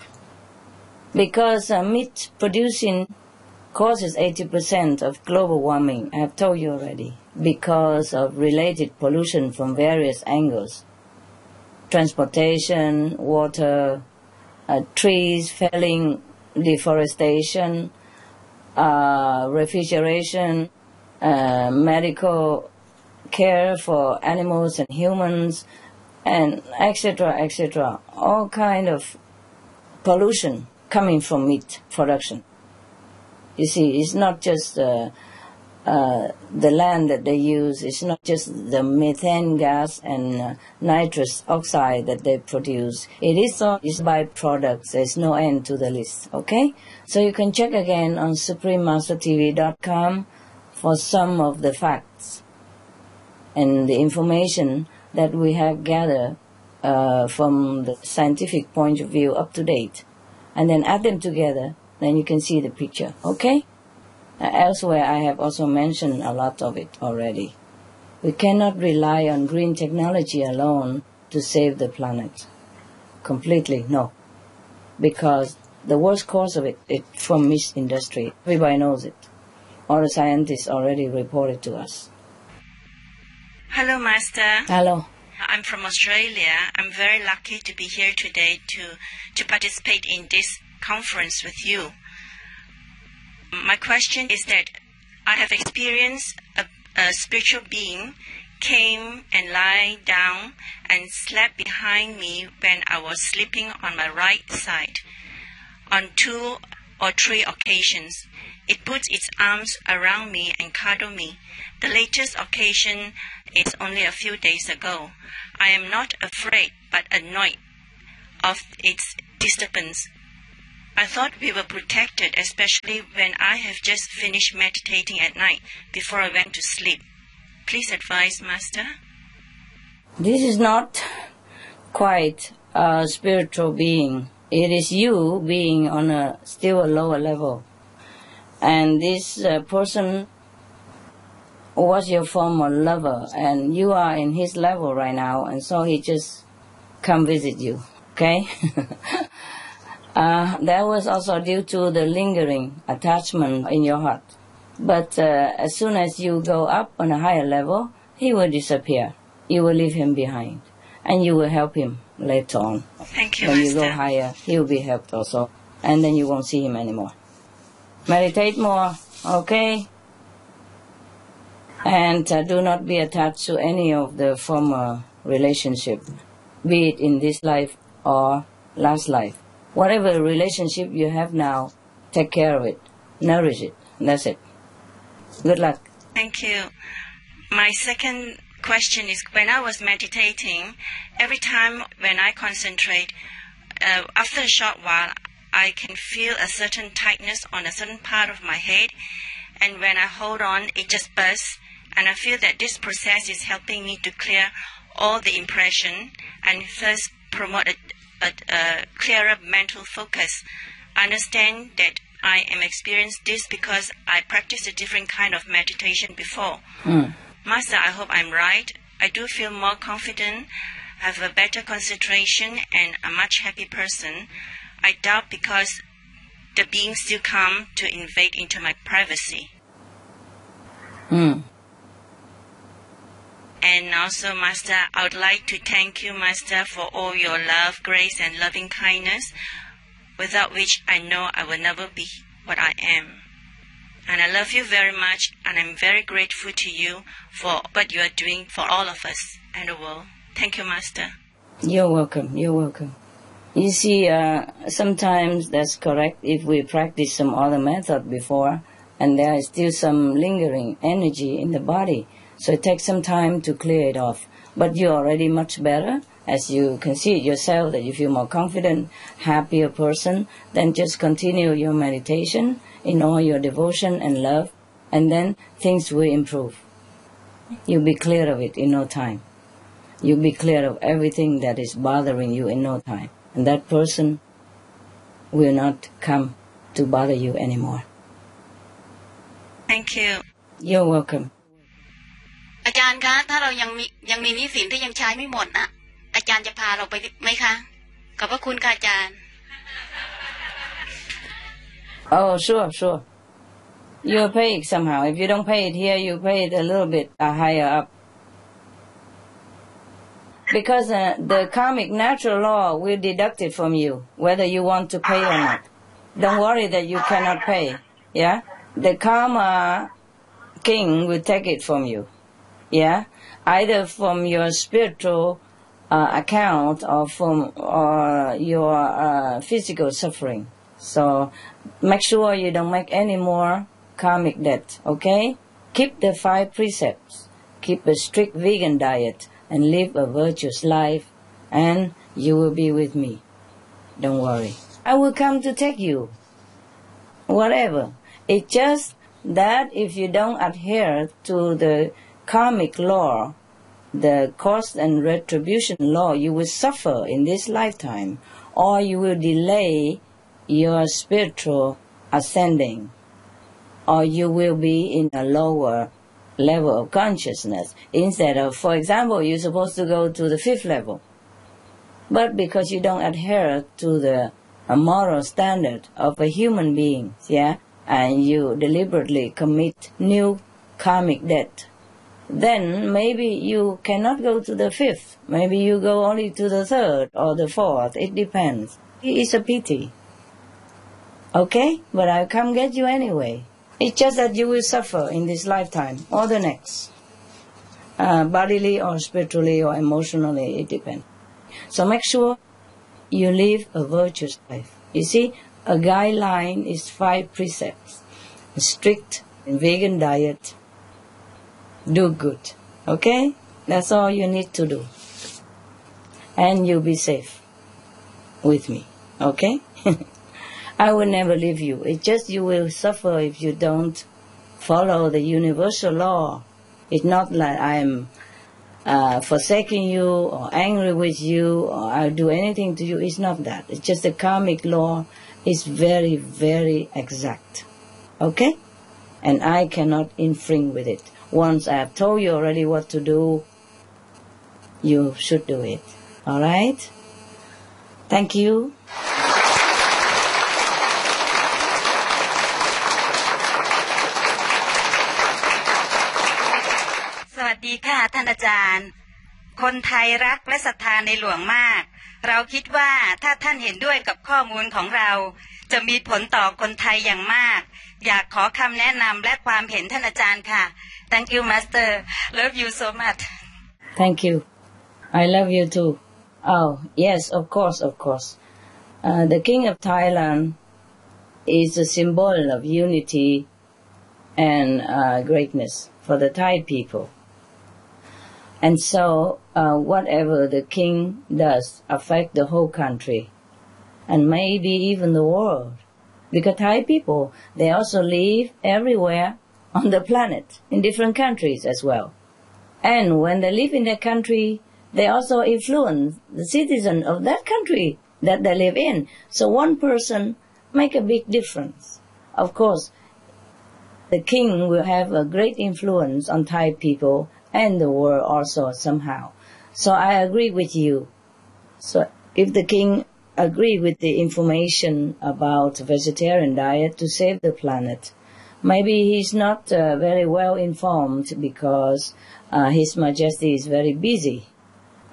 because uh, meat producing causes 80% of global warming. I have told you already. Because of related pollution from various angles. transportation, water, uh, trees felling, deforestation, uh, refrigeration, uh, medical care for animals and humans, and etc. etc. All kind of pollution coming from meat production. You see, it's not just uh, uh, the land that they use, it's not just the methane gas and uh, nitrous oxide that they produce. It is all its byproducts. There's no end to the list. Okay? So you can check again on suprememastertv.com for some of the facts and the information that we have gathered uh, from the scientific point of view up to date. And then add them together, then you can see the picture. Okay? Uh, elsewhere, I have also mentioned a lot of it already. We cannot rely on green technology alone to save the planet. Completely, no. Because the worst cause of it is from meat industry. Everybody knows it. All the scientists already reported to us. Hello, Master. Hello. I'm from Australia. I'm very lucky to be here today to, to participate in this conference with you. My question is that I have experienced a, a spiritual being came and lie down and slept behind me when I was sleeping on my right side on two or three occasions. It puts its arms around me and cuddle me. The latest occasion is only a few days ago. I am not afraid but annoyed of its disturbance. I thought we were protected, especially when I have just finished meditating at night before I went to sleep. Please advise, Master. This is not quite a spiritual being. It is you being on a still a lower level. And this uh, person was your former lover and you are in his level right now and so he just come visit you. Okay? Uh, that was also due to the lingering attachment in your heart. But uh, as soon as you go up on a higher level, he will disappear. You will leave him behind. And you will help him later on. Thank you, When you go higher, he will be helped also. And then you won't see him anymore. Meditate more, okay? And uh, do not be attached to any of the former relationship, be it in this life or last life. Whatever relationship you have now, take care of it, nourish it. That's it. Good luck. Thank you. My second question is when I was meditating, every time when I concentrate, uh, after a short while, I can feel a certain tightness on a certain part of my head, and when I hold on, it just bursts. And I feel that this process is helping me to clear all the impression and first promote a, a, a clearer mental focus. I understand that I am experiencing this because I practiced a different kind of meditation before. Mm. Master, I hope I'm right. I do feel more confident, have a better concentration, and a much happy person. I doubt because the beings still come to invade into my privacy. Mm. And also, Master, I would like to thank you, Master, for all your love, grace, and loving kindness, without which I know I will never be what I am. And I love you very much, and I'm very grateful to you for what you are doing for all of us and the world. Thank you, Master. You're welcome. You're welcome. You see, uh, sometimes that's correct if we practice some other method before and there is still some lingering energy in the body. So it takes some time to clear it off. But you're already much better as you can see it yourself that you feel more confident, happier person. Then just continue your meditation in all your devotion and love and then things will improve. You'll be clear of it in no time. You'll be clear of everything that is bothering you in no time And that person will not come to bother you anymore. Thank you. You're welcome. อาจารย์คะถ้าเรายังมียังมีหนี้สินที่ยังใช้ไม่หมดนะอาจารย์จะพาเราไปไหมคะขอบพระคุณค่ะอาจารย์ Oh, sure, sure. You'll pay it somehow. If you don't pay it here, you pay it a little bit uh, higher up. because uh, the karmic natural law will deduct it from you, whether you want to pay or not. Don't worry that you cannot pay. Yeah, the karma king will take it from you. Yeah, either from your spiritual uh, account or from your uh, physical suffering. So make sure you don't make any more karmic debt. Okay, keep the five precepts. Keep a strict vegan diet and live a virtuous life, and you will be with me. Don't worry. I will come to take you. Whatever. It's just that if you don't adhere to the karmic law, the cost and retribution law, you will suffer in this lifetime, or you will delay your spiritual ascending, or you will be in a lower level of consciousness instead of, for example, you're supposed to go to the fifth level. But because you don't adhere to the a moral standard of a human being, yeah, and you deliberately commit new karmic debt, then maybe you cannot go to the fifth. Maybe you go only to the third or the fourth. It depends. It's a pity. Okay? But I'll come get you anyway. It's just that you will suffer in this lifetime or the next. Uh, bodily or spiritually or emotionally, it depends. So make sure you live a virtuous life. You see, a guideline is five precepts. A strict vegan diet. Do good. Okay? That's all you need to do. And you'll be safe with me. Okay? I will never leave you. It's just you will suffer if you don't follow the universal law. It's not like I'm uh, forsaking you or angry with you or I'll do anything to you. It's not that. It's just the karmic law is very, very exact. Okay? And I cannot infringe with it. Once I have told you already what to do, you should do it. Alright? Thank you. ดีค่ะท่านอาจารย์ คนไทยรักและศรัทธาในหลวงมาก เราคิดว่าถ้าท่านเห็นด้วยกับข้อมูลของเรา จะมีผลต่อคนไทยอย่างมาก อยากขอคำแนะนำและความเห็นท่านอาจารย์ค่ะ Thank you Master Love you so much Thank you. I love you too. Oh, yes, of course, of course. Uh, the King of Thailand is a symbol of unity and uh, greatness for the Thai people. And so, uh, whatever the king does affect the whole country and maybe even the world. Because Thai people, they also live everywhere on the planet, in different countries as well. And when they live in their country, they also influence the citizen of that country that they live in. So one person make a big difference. Of course, the king will have a great influence on Thai people and the world also somehow. So I agree with you. So if the king agree with the information about vegetarian diet to save the planet, maybe he's not uh, very well informed because uh, His Majesty is very busy,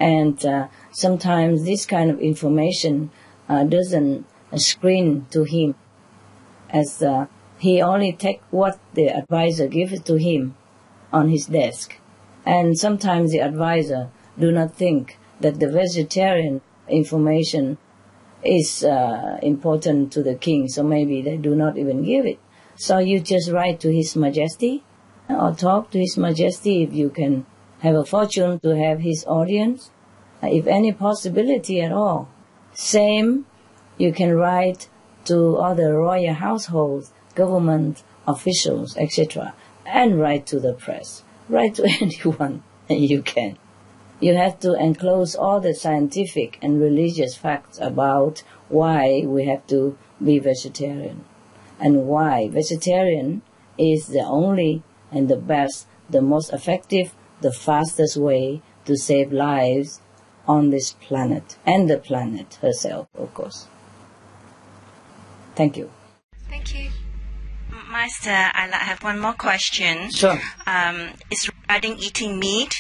and uh, sometimes this kind of information uh, doesn't screen to him, as uh, he only take what the advisor gives to him on his desk, and sometimes the advisor do not think that the vegetarian information is uh, important to the king, so maybe they do not even give it. So you just write to His Majesty or talk to His Majesty if you can have a fortune to have his audience, uh, if any possibility at all. Same, you can write to other royal households, government officials, etc., and write to the press. Write to anyone and you can. You have to enclose all the scientific and religious facts about why we have to be vegetarian and why vegetarian is the only and the best, the most effective, the fastest way to save lives on this planet and the planet herself, of course. Thank you. Master, I have one more question. Sure. Um, it's regarding eating meat.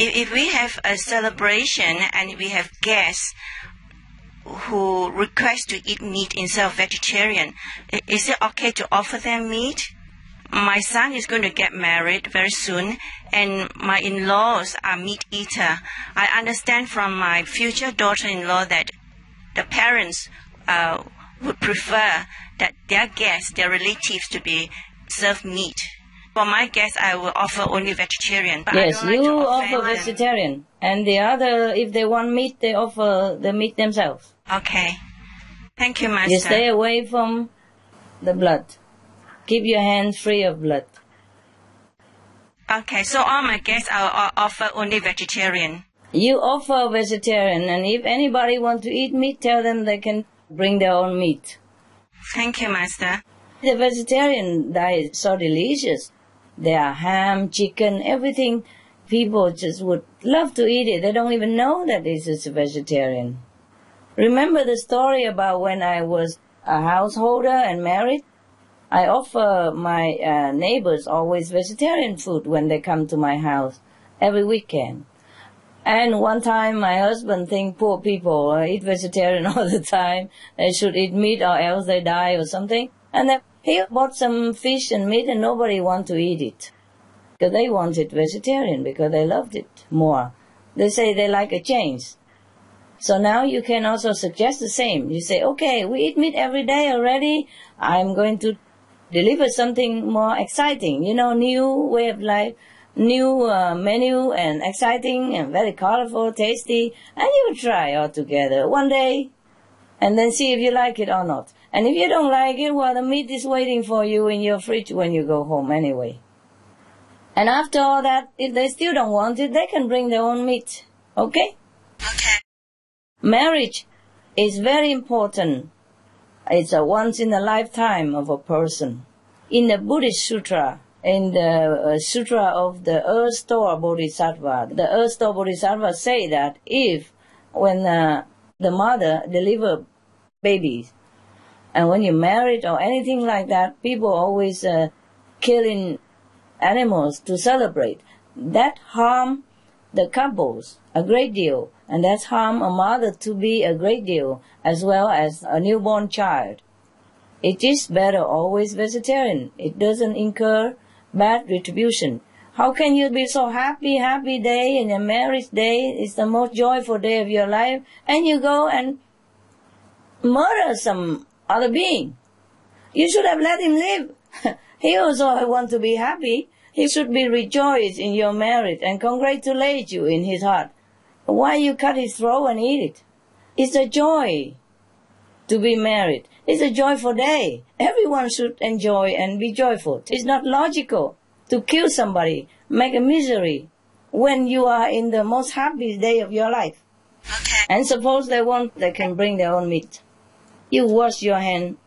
if, if we have a celebration and we have guests who request to eat meat instead of vegetarian, is it okay to offer them meat? My son is going to get married very soon, and my in-laws are meat eater. I understand from my future daughter-in-law that the parents uh, would prefer that their guests, their relatives, to be served meat. For my guests, I will offer only vegetarian. But I yes, like you to offer them. vegetarian, and the other, if they want meat, they offer the meat themselves. Okay. Thank you, Master. You stay away from the blood. Keep your hands free of blood. Okay, so all my guests, I'll, I'll offer only vegetarian. You offer vegetarian, and if anybody want to eat meat, tell them they can bring their own meat. Thank you, Master. The vegetarian diet is so delicious. There are ham, chicken, everything. People just would love to eat it. They don't even know that this is a vegetarian. Remember the story about when I was a householder and married? I offer my uh, neighbors always vegetarian food when they come to my house every weekend. And one time my husband think poor people uh, eat vegetarian all the time. They should eat meat or else they die or something. And then he bought some fish and meat and nobody want to eat it. Because they wanted vegetarian because they loved it more. They say they like a change. So now you can also suggest the same. You say, okay, we eat meat every day already. I'm going to deliver something more exciting, you know, new way of life, new uh, menu and exciting and very colorful, tasty, and you try all together one day and then see if you like it or not. And if you don't like it, well, the meat is waiting for you in your fridge when you go home anyway. And after all that, if they still don't want it, they can bring their own meat. Okay? Okay. Marriage is very important. It's a once in a lifetime of a person. In the Buddhist Sutra, in the uh, Sutra of the Earth Store Bodhisattva, the Earth Store Bodhisattva say that if when uh, the mother deliver babies, and when you're married or anything like that, people always uh, killing animals to celebrate. That harm the couples a great deal, and that's harm a mother to be a great deal, as well as a newborn child. It is better always vegetarian. It doesn't incur bad retribution. How can you be so happy, happy day in a marriage day? It's the most joyful day of your life, and you go and murder some other being. You should have let him live. he also want to be happy. He should be rejoiced in your marriage and congratulate you in his heart. Why you cut his throat and eat it? It's a joy to be married. It's a joyful day. Everyone should enjoy and be joyful. It's not logical to kill somebody, make a misery when you are in the most happiest day of your life. Okay. And suppose they want, they can bring their own meat. You wash your hand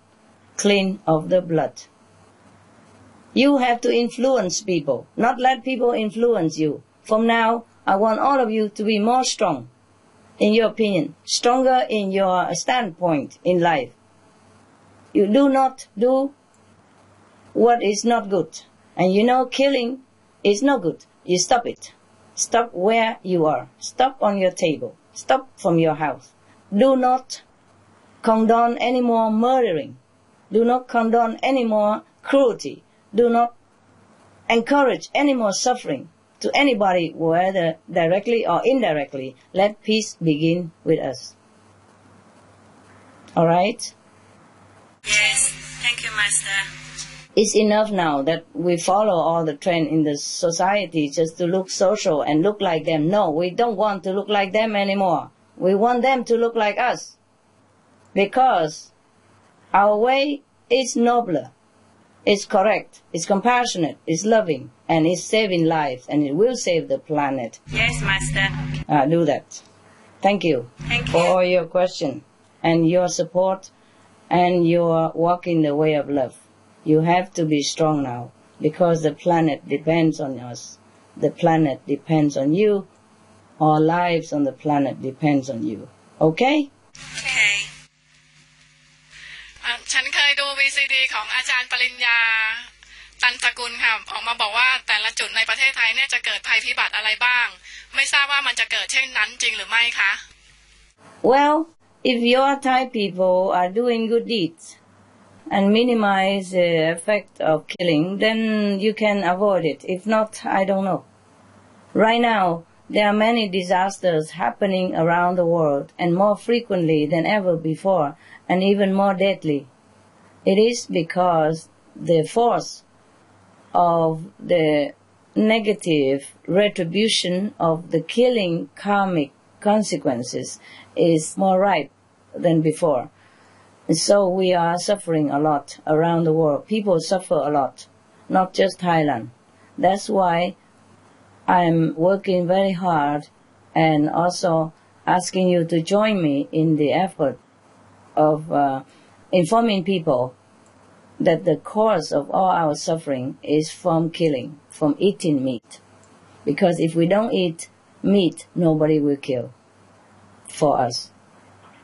clean of the blood. You have to influence people, not let people influence you. From now, I want all of you to be more strong in your opinion, stronger in your standpoint in life. You do not do what is not good. And you know killing is not good. You stop it. Stop where you are. Stop on your table. Stop from your house. Do not condone any more murdering. Do not condone any more cruelty. Do not encourage any more suffering to anybody, whether directly or indirectly. Let peace begin with us. Alright? Yes. Thank you, Master. It's enough now that we follow all the trend in the society just to look social and look like them. No, we don't want to look like them anymore. We want them to look like us. Because our way is nobler. It's correct. It's compassionate. It's loving. And it's saving lives. And it will save the planet. Yes, Master. Uh, do that. Thank you Thank you. for your question and your support and your walk in the way of love. You have to be strong now because the planet depends on us. The planet depends on you. Our lives on the planet depends on you. Okay? Okay. อ่ะฉันเคยดู VCD ของอาจารย์ปริญญา ตันสกุลค่ะ ออกมาบอกว่าแต่ละจุดในประเทศไทยเนี่ยจะเกิดภัยพิบัติอะไรบ้าง ไม่ทราบว่ามันจะเกิดเช่นนั้นจริงหรือไม่คะ Well, if your Thai people are doing good deeds and minimize the effect of killing, then you can avoid it. If not, I don't know. Right now, there are many disasters happening around the world and more frequently than ever before and even more deadly. It is because the force of the negative retribution of the killing karmic consequences is more ripe than before. So we are suffering a lot around the world. People suffer a lot, not just Thailand. That's why I'm working very hard and also asking you to join me in the effort of uh, informing people that the cause of all our suffering is from killing, from eating meat. Because if we don't eat meat, nobody will kill for us,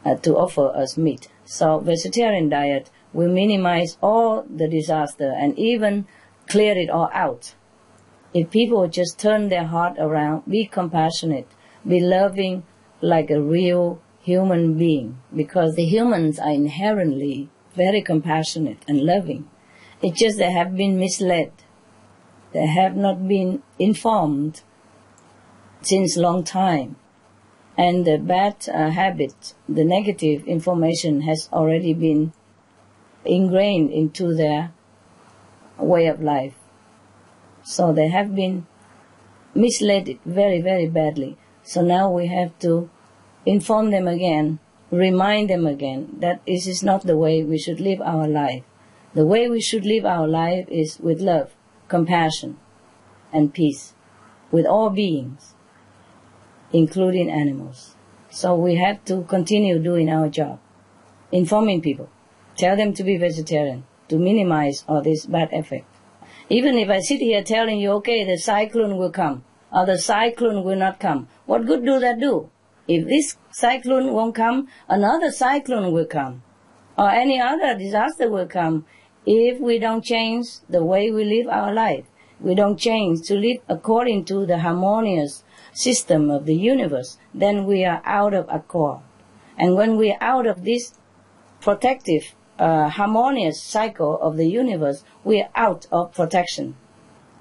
uh, to offer us meat. So vegetarian diet will minimize all the disaster and even clear it all out. If people just turn their heart around, be compassionate, be loving like a real human being, because the humans are inherently very compassionate and loving. It's just they have been misled. They have not been informed since long time. And the bad uh, habit, the negative information has already been ingrained into their way of life. So they have been misled very, very badly. So now we have to inform them again, remind them again that this is not the way we should live our life. The way we should live our life is with love, compassion, and peace with all beings, including animals. So we have to continue doing our job, informing people, tell them to be vegetarian, to minimize all this bad effect. Even if I sit here telling you, okay, the cyclone will come, or the cyclone will not come, what good do that do? If this cyclone won't come, another cyclone will come, or any other disaster will come if we don't change the way we live our life. We don't change to live according to the harmonious system of the universe, then we are out of accord. And when we are out of this protective, uh, harmonious cycle of the universe, we are out of protection.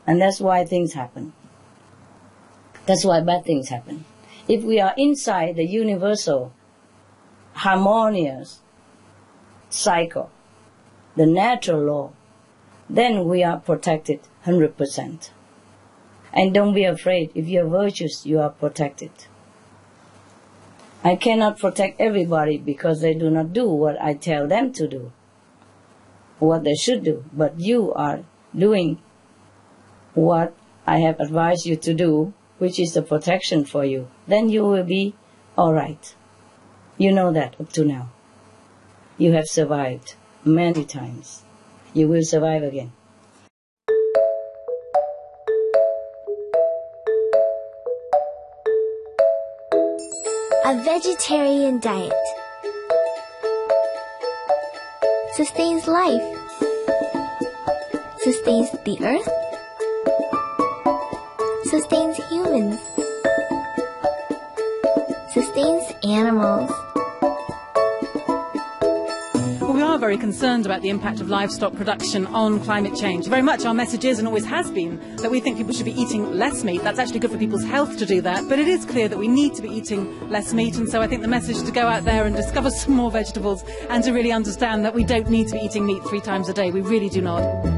And that's why things happen. That's why bad things happen. If we are inside the universal, harmonious cycle, the natural law, then we are protected 100%. And don't be afraid. If you're virtuous, you are protected. I cannot protect everybody because they do not do what I tell them to do, what they should do. But you are doing what I have advised you to do, which is the protection for you. Then you will be alright. You know that up to now. You have survived many times. You will survive again. A vegetarian diet. Sustains life, sustains the earth, sustains humans, sustains animals. Very concerned about the impact of livestock production on climate change. Very much our message is and always has been that we think people should be eating less meat. That's actually good for people's health to do that. But it is clear that we need to be eating less meat. And so I think the message to go out there and discover some more vegetables and to really understand that we don't need to be eating meat three times a day. We really do not.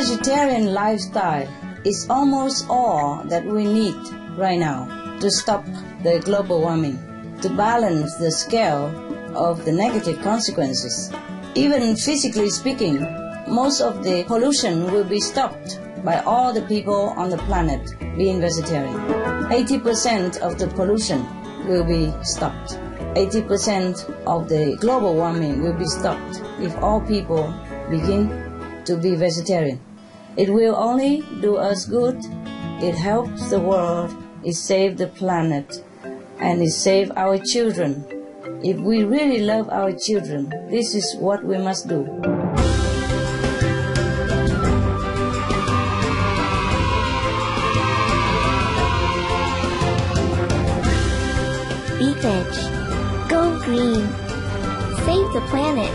Vegetarian lifestyle is almost all that we need right now to stop the global warming, to balance the scale of the negative consequences. Even physically speaking, most of the pollution will be stopped by all the people on the planet being vegetarian. 80% of the pollution will be stopped. 80% of the global warming will be stopped if all people begin to be vegetarian. It will only do us good. It helps the world. It saves the planet. And it saves our children If we really love our children, this is what we must do. Be veg. Go green. Save the planet.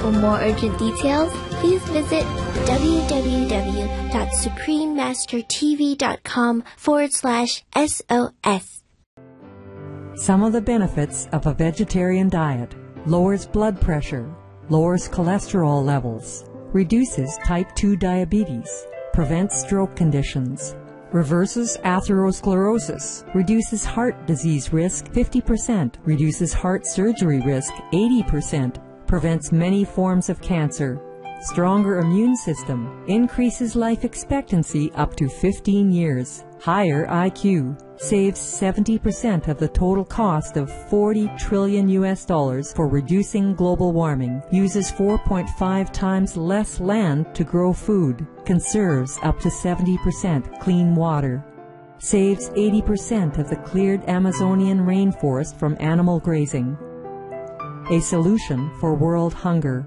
For more urgent details, please visit www.suprememastertv.com forward slash SOS. Some of the benefits of a vegetarian diet lowers blood pressure, lowers cholesterol levels, reduces type 2 diabetes, prevents stroke conditions, reverses atherosclerosis, reduces heart disease risk 50%, reduces heart surgery risk 80%, prevents many forms of cancer, stronger immune system, increases life expectancy up to 15 years, higher IQ, saves 70% of the total cost of 40 trillion US dollars for reducing global warming, uses 4.5 times less land to grow food, conserves up to 70% clean water, saves 80% of the cleared Amazonian rainforest from animal grazing. A solution for world hunger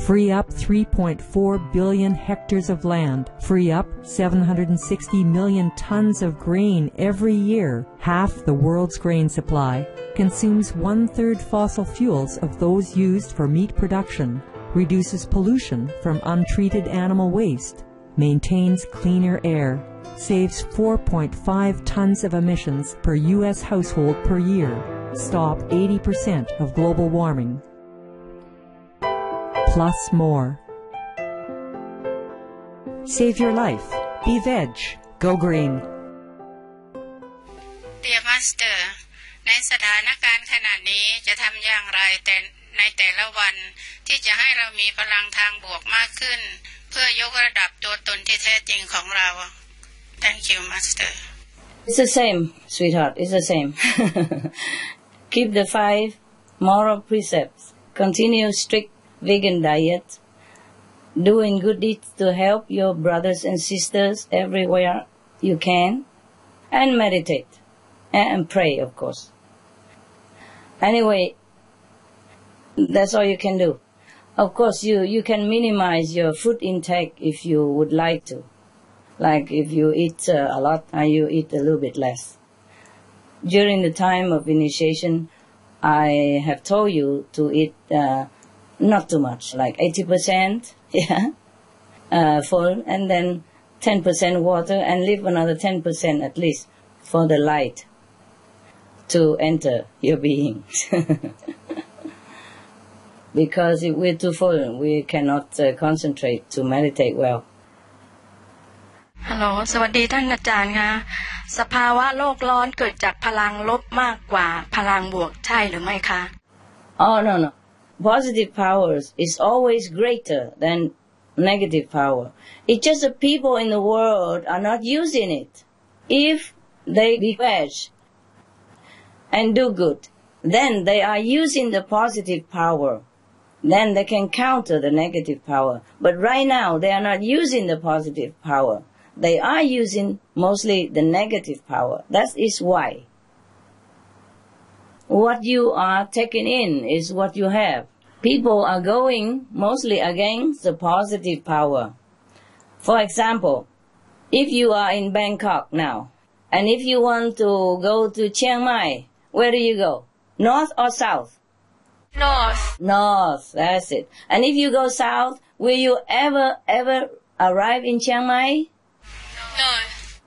free up 3.4 billion hectares of land, free up 760 million tons of grain every year, half the world's grain supply, consumes one third fossil fuels of those used for meat production, reduces pollution from untreated animal waste, maintains cleaner air, saves 4.5 tons of emissions per U.S. household per year, stop 80% of global warming, plus more. Save your life. Be veg. Go green. Dear Master ในสถานการณ์ขณะนี้จะทำอย่างไรแต่ในแต่ละวันที่จะให้เรามีพลังทางบวกมากขึ้น เพื่อยกระดับตัวตนที่แท้จริงของเรา Thank you Master It's the same, sweetheart. It's the same. Keep the five moral precepts. Continue strict vegan diet. Doing good deeds to help your brothers and sisters everywhere you can. And meditate. And pray, of course. Anyway, that's all you can do. Of course, you, you can minimize your food intake if you would like to. Like if you eat uh, a lot and you eat a little bit less. During the time of initiation, I have told you to eat uh, not too much, like 80%, yeah, uh, full, and then 10% water, and leave another 10% at least for the light to enter your being. because if we're too full, we cannot uh, concentrate to meditate well. ฮัลโหล สวัสดีท่านอาจารย์คะสภาวะโลกร้อนเกิดจากพลังลบมากกว่าพลังบวกใช่หรือไม่คะ Oh, no, no. Positive powers is always greater than negative power. It's just that people in the world are not using it. If they be veg and do good, then they are using the positive power. Then they can counter the negative power. But right now, they are not using the positive power. They are using mostly the negative power. That is why. What you are taking in is what you have. People are going mostly against the positive power. For example, if you are in Bangkok now, and if you want to go to Chiang Mai, where do you go? North or south? North. North, that's it. And if you go south, will you ever, ever arrive in Chiang Mai?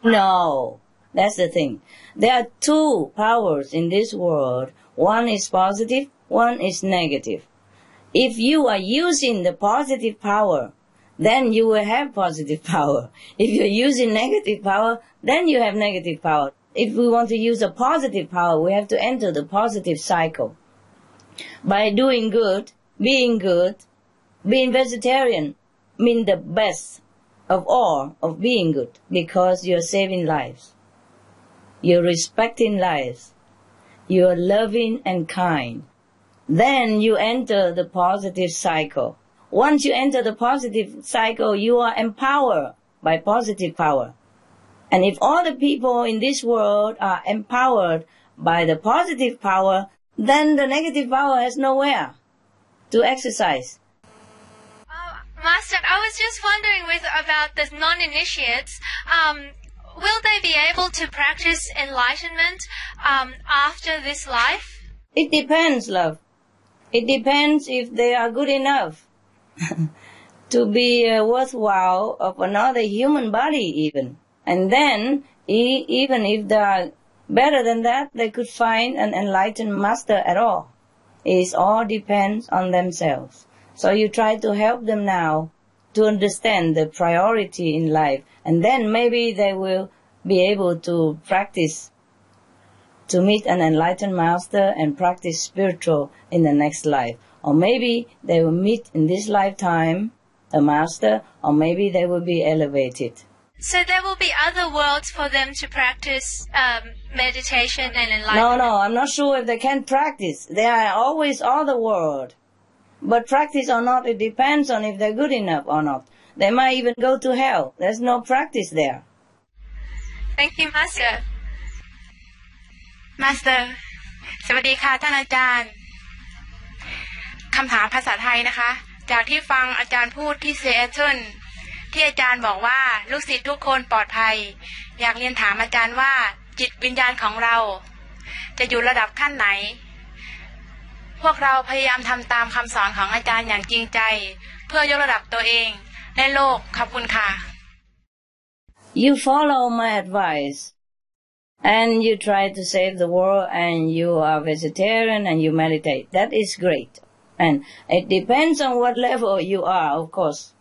No. No. That's the thing. There are two powers in this world. One is positive, one is negative. If you are using the positive power, then you will have positive power. If you're using negative power, then you have negative power. If we want to use a positive power, we have to enter the positive cycle. By doing good, being good, being vegetarian, mean the best of all of being good because you're saving lives. You're respecting lives. You're loving and kind. Then you enter the positive cycle. Once you enter the positive cycle, you are empowered by positive power. And if all the people in this world are empowered by the positive power, then the negative power has nowhere to exercise. Master, I was just wondering with about the non-initiates. Um, will they be able to practice enlightenment um, after this life? It depends, love. It depends if they are good enough to be uh, worthwhile of another human body even. And then, e- even if they are better than that, they could find an enlightened master at all. It all depends on themselves. So you try to help them now to understand the priority in life, and then maybe they will be able to practice to meet an enlightened master and practice spiritual in the next life. Or maybe they will meet in this lifetime a master, or maybe they will be elevated. So there will be other worlds for them to practice um, meditation and enlightenment. No, no, I'm not sure if they can practice. There are always other world. But practice or not, it depends on if they're good enough or not. They might even go to hell. There's no practice there. Thank you, Master. Master สวัสดีค่ะท่านอาจารย์คำถามภาษาไทยนะคะ จากที่ฟังอาจารย์พูดที่เซแอตเทิลที่อาจารย์บอกว่าลูกศิษย์ทุกคนปลอดภัย อยากเรียนถามอาจารย์ว่าจิตวิญญาณของเรา จะอยู่ระดับขั้นไหน พวกเราพยายามทำตามคำสอนของอาจารย์อย่างจริงใจ เพื่อยกระดับตัวเองและโลกขอบคุณค่ะ You follow my advice and you try to save the world and you are vegetarian and you meditate. That is great. And it depends on what level you are, of course.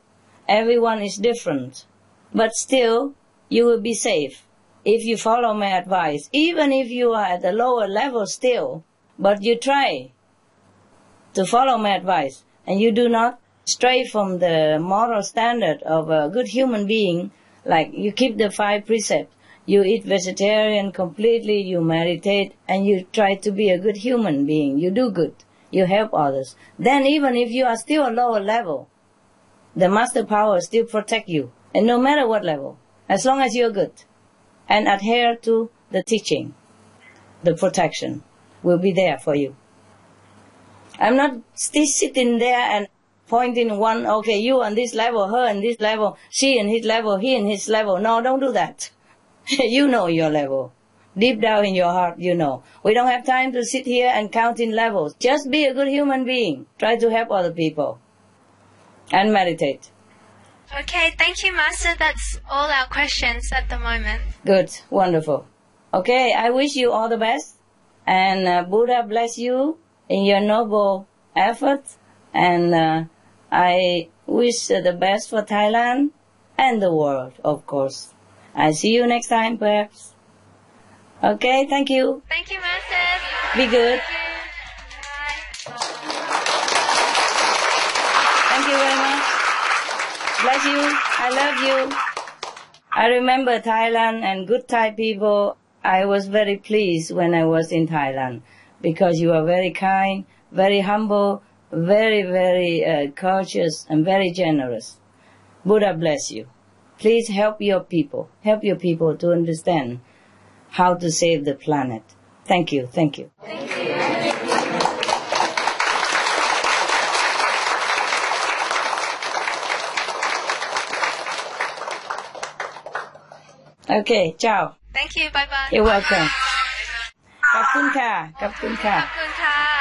Everyone is different. But still, you will be safe if you follow my advice. Even if you are at a lower level still, but you try to follow my advice and you do not stray from the moral standard of a good human being, like you keep the five precepts, you eat vegetarian completely, you meditate, and you try to be a good human being. You do good. You help others. Then even if you are still a lower level, the master power still protect you. And no matter what level, as long as you're good and adhere to the teaching, the protection will be there for you. I'm not still sitting there and pointing one, okay, you on this level, her on this level, she in his level, he in his level. No, don't do that. you know your level. Deep down in your heart, you know. We don't have time to sit here and count in levels. Just be a good human being. Try to help other people. And meditate. Okay, thank you, Master. That's all our questions at the moment. Good. Wonderful. Okay, I wish you all the best. And uh, Buddha bless you in your noble effort. And uh, I wish the best for Thailand and the world, of course. I see you next time, perhaps. Okay, thank you. Thank you, Master. Be good. Thank you very much. Bless you. I love you. I remember Thailand and good Thai people. I was very pleased when I was in Thailand because you are very kind, very humble, very, very uh, courteous, and very generous. Buddha bless you. Please help your people. Help your people to understand how to save the planet. Thank you. Thank you. Okay, ciao. Thank you. Bye bye. You're welcome. ขอบคุณค่ะ ขอบคุณค่ะ ขอบคุณค่ะ